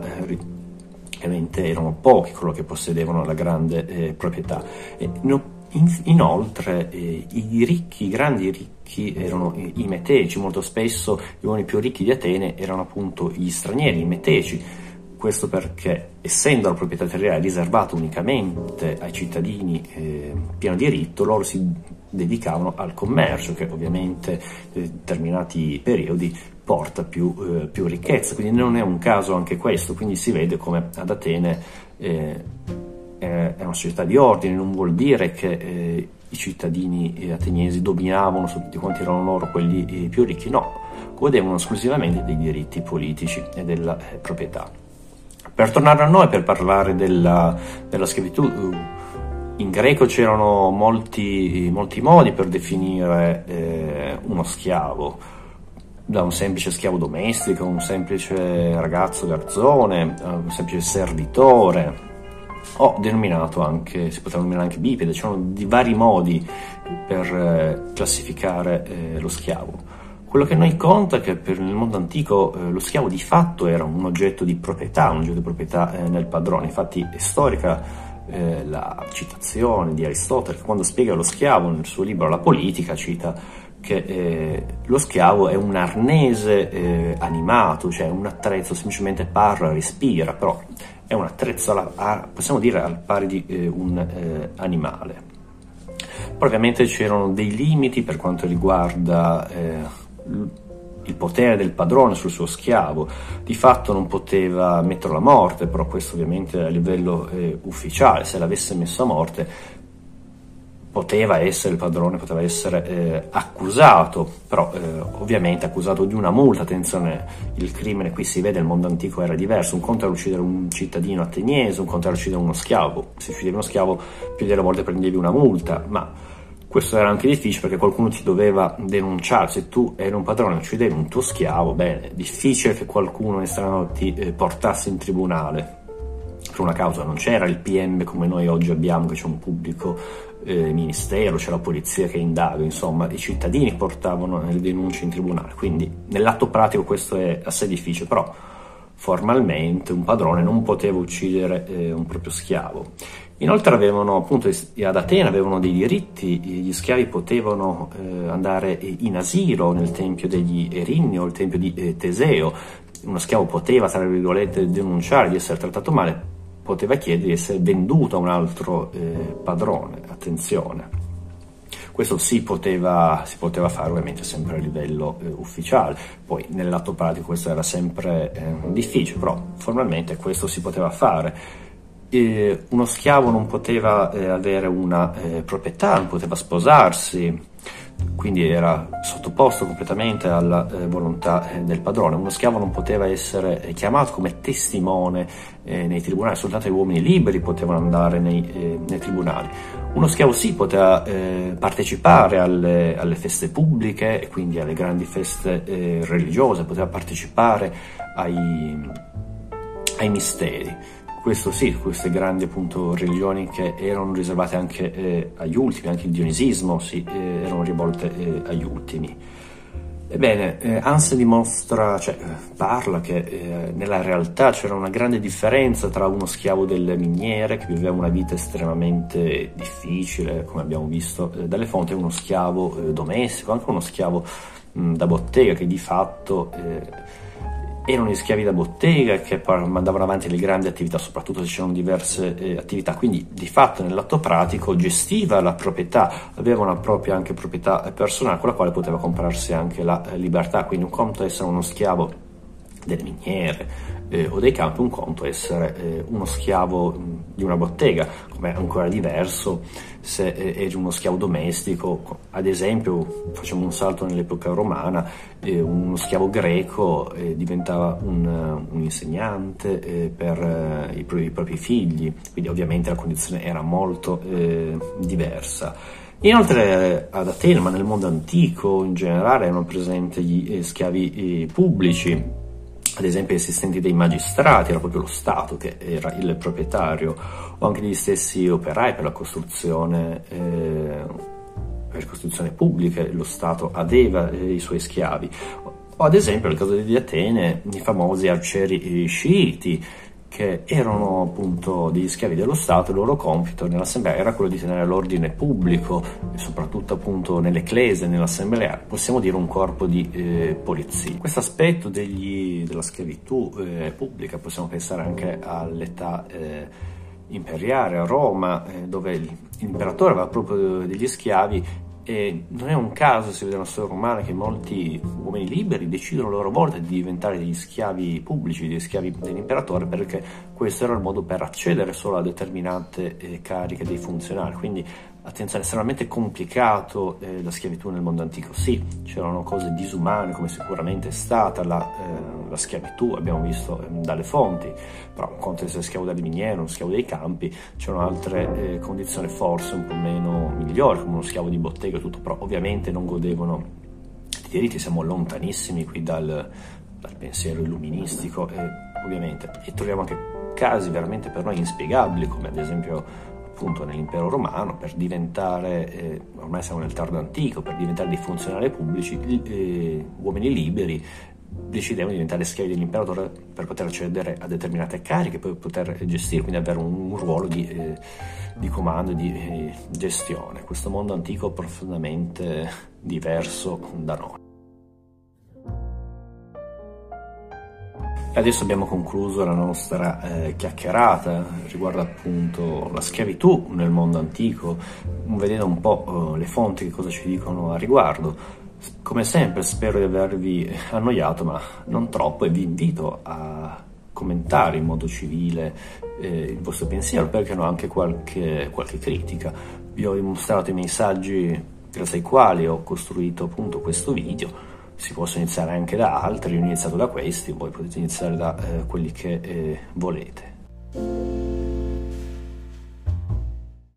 ovviamente erano pochi coloro che possedevano la grande eh, proprietà. E, no, in, inoltre eh, i ricchi, i grandi ricchi erano i, i meteci, molto spesso gli uomini più ricchi di Atene erano appunto gli stranieri, i meteci. Questo perché, essendo la proprietà territoriale riservata unicamente ai cittadini eh, pieno diritto, loro si dedicavano al commercio, che ovviamente in determinati periodi porta più, eh, più, ricchezza, quindi non è un caso anche questo, quindi si vede come ad Atene eh, è una società di ordine, non vuol dire che eh, i cittadini ateniesi dominavano su tutti quanti erano loro quelli eh, più ricchi, no, godevano esclusivamente dei diritti politici e della eh, proprietà. Per tornare a noi, per parlare della, della schiavitù, in greco c'erano molti, molti, modi per definire eh, uno schiavo. Da un semplice schiavo domestico, un semplice ragazzo garzone, un semplice servitore, o denominato anche, si poteva denominare anche bipede, c'erano di vari modi per eh, classificare eh, lo schiavo. Quello che noi conta è che per, nel mondo antico eh, lo schiavo di fatto era un oggetto di proprietà, un oggetto di proprietà eh, nel padrone, infatti è storica eh, la citazione di Aristotele che quando spiega lo schiavo nel suo libro La politica cita che eh, lo schiavo è un arnese eh, animato, cioè un attrezzo, semplicemente parla, respira, però è un attrezzo, alla, a, possiamo dire, al pari di eh, un eh, animale. Poi ovviamente c'erano dei limiti per quanto riguarda eh, il potere del padrone sul suo schiavo, di fatto non poteva metterlo a morte, però questo ovviamente a livello eh, ufficiale, se l'avesse messo a morte poteva essere il padrone, poteva essere eh, accusato, però eh, ovviamente accusato di una multa, attenzione, il crimine qui si vede, nel mondo antico era diverso, un conto era uccidere un cittadino ateniese, un conto era uccidere uno schiavo, se uccidevi uno schiavo più delle volte prendevi una multa, ma questo era anche difficile perché qualcuno ti doveva denunciare, se tu eri un padrone e uccidevi un tuo schiavo, bene, difficile che qualcuno estraneo ti eh, portasse in tribunale per una causa, non c'era il PM come noi oggi abbiamo, che c'è un pubblico eh, ministero, c'è la polizia che indaga, insomma i cittadini portavano le denunce in tribunale, quindi nell'atto pratico questo è assai difficile, però formalmente un padrone non poteva uccidere eh, un proprio schiavo. Inoltre avevano appunto ad Atene avevano dei diritti, gli schiavi potevano eh, andare in asilo nel tempio degli Erinni o il tempio di eh, Teseo, uno schiavo poteva tra virgolette denunciare di essere trattato male, poteva chiedere di essere venduto a un altro eh, padrone, attenzione. Questo si poteva, si poteva, fare ovviamente sempre a livello eh, ufficiale, poi nell'atto pratico questo era sempre eh, difficile, però formalmente questo si poteva fare. Eh, uno schiavo non poteva eh, avere una eh, proprietà, non poteva sposarsi, quindi era sottoposto completamente alla eh, volontà eh, del padrone. Uno schiavo non poteva essere eh, chiamato come testimone eh, nei tribunali, soltanto gli uomini liberi potevano andare nei, eh, nei tribunali. Uno schiavo sì poteva partecipare alle, alle, feste pubbliche quindi alle grandi feste religiose, poteva partecipare ai, ai misteri questo sì, queste grandi appunto religioni che erano riservate anche eh, agli ultimi, anche il dionisismo sì, eh, erano rivolte eh, agli ultimi. Ebbene, eh, Hans dimostra, cioè parla che eh, nella realtà c'era una grande differenza tra uno schiavo delle miniere che viveva una vita estremamente difficile, come abbiamo visto eh, dalle fonti, e uno schiavo domestico, anche uno schiavo mh, da bottega che di fatto erano gli schiavi da bottega che mandavano avanti le grandi attività, soprattutto se c'erano diverse eh, attività, quindi di fatto nell'atto pratico gestiva la proprietà, aveva una propria anche proprietà personale con la quale poteva comprarsi anche la eh, libertà, quindi un conto essere uno schiavo delle miniere eh, o dei campi, un conto essere eh, uno schiavo di una bottega, come è ancora diverso se eh, eri uno schiavo domestico, ad esempio facciamo un salto nell'epoca romana, eh, uno schiavo greco eh, diventava un, un insegnante eh, per i, i, propri figli, quindi ovviamente la condizione era molto diversa. Inoltre ad Atene, ma nel mondo antico in generale, erano presenti gli schiavi pubblici, ad esempio gli assistenti dei magistrati, era proprio lo Stato che era il proprietario, o anche gli stessi operai per la costruzione, eh, per costruzione pubblica, lo Stato aveva eh, i suoi schiavi. O ad esempio nel caso di Atene i famosi arcieri sciiti, che erano appunto degli schiavi dello Stato, il loro compito nell'assemblea era quello di tenere l'ordine pubblico soprattutto appunto nell'ecclesia, nell'assemblea, possiamo dire un corpo di eh, polizia. Questo aspetto della schiavitù eh, pubblica possiamo pensare anche all'età eh, imperiale a Roma, eh, dove l'imperatore aveva proprio degli schiavi e non è un caso, si vede nella storia romana, che molti uomini liberi decidono a loro volta di diventare degli schiavi pubblici, degli schiavi dell'imperatore, perché questo era il modo per accedere solo a determinate eh, cariche dei funzionari. Quindi attenzione, estremamente complicato eh, la schiavitù nel mondo antico. Sì, c'erano cose disumane, come sicuramente è stata la, eh, la schiavitù, abbiamo visto eh, dalle fonti, però un conto di essere schiavo delle miniere, uno schiavo dei campi, c'erano altre eh, condizioni forse un po' meno migliori, come uno schiavo di bottega e tutto, però ovviamente non godevano diritti, siamo lontanissimi qui dal, dal pensiero illuministico e ovviamente e troviamo anche casi veramente per noi inspiegabili come ad esempio appunto nell'impero romano per diventare, eh, ormai siamo nel tardo antico, per diventare dei funzionari pubblici, eh, uomini liberi decidevano di diventare schiavi dell'imperatore per poter accedere a determinate cariche, per poter gestire, quindi avere un, un ruolo di, eh, di, comando e di eh, gestione. Questo mondo antico profondamente diverso da noi. Adesso abbiamo concluso la nostra eh, chiacchierata riguardo appunto la schiavitù nel mondo antico, vedendo un po' eh, le fonti che cosa ci dicono a riguardo. Come sempre spero di avervi annoiato, ma non troppo, e vi invito a commentare in modo civile eh, il vostro pensiero, perché no anche qualche, qualche critica. Vi ho mostrato i messaggi grazie ai quali ho costruito appunto questo video si possono iniziare anche da altri, io ho iniziato da questi, voi potete iniziare da eh, quelli che eh, volete.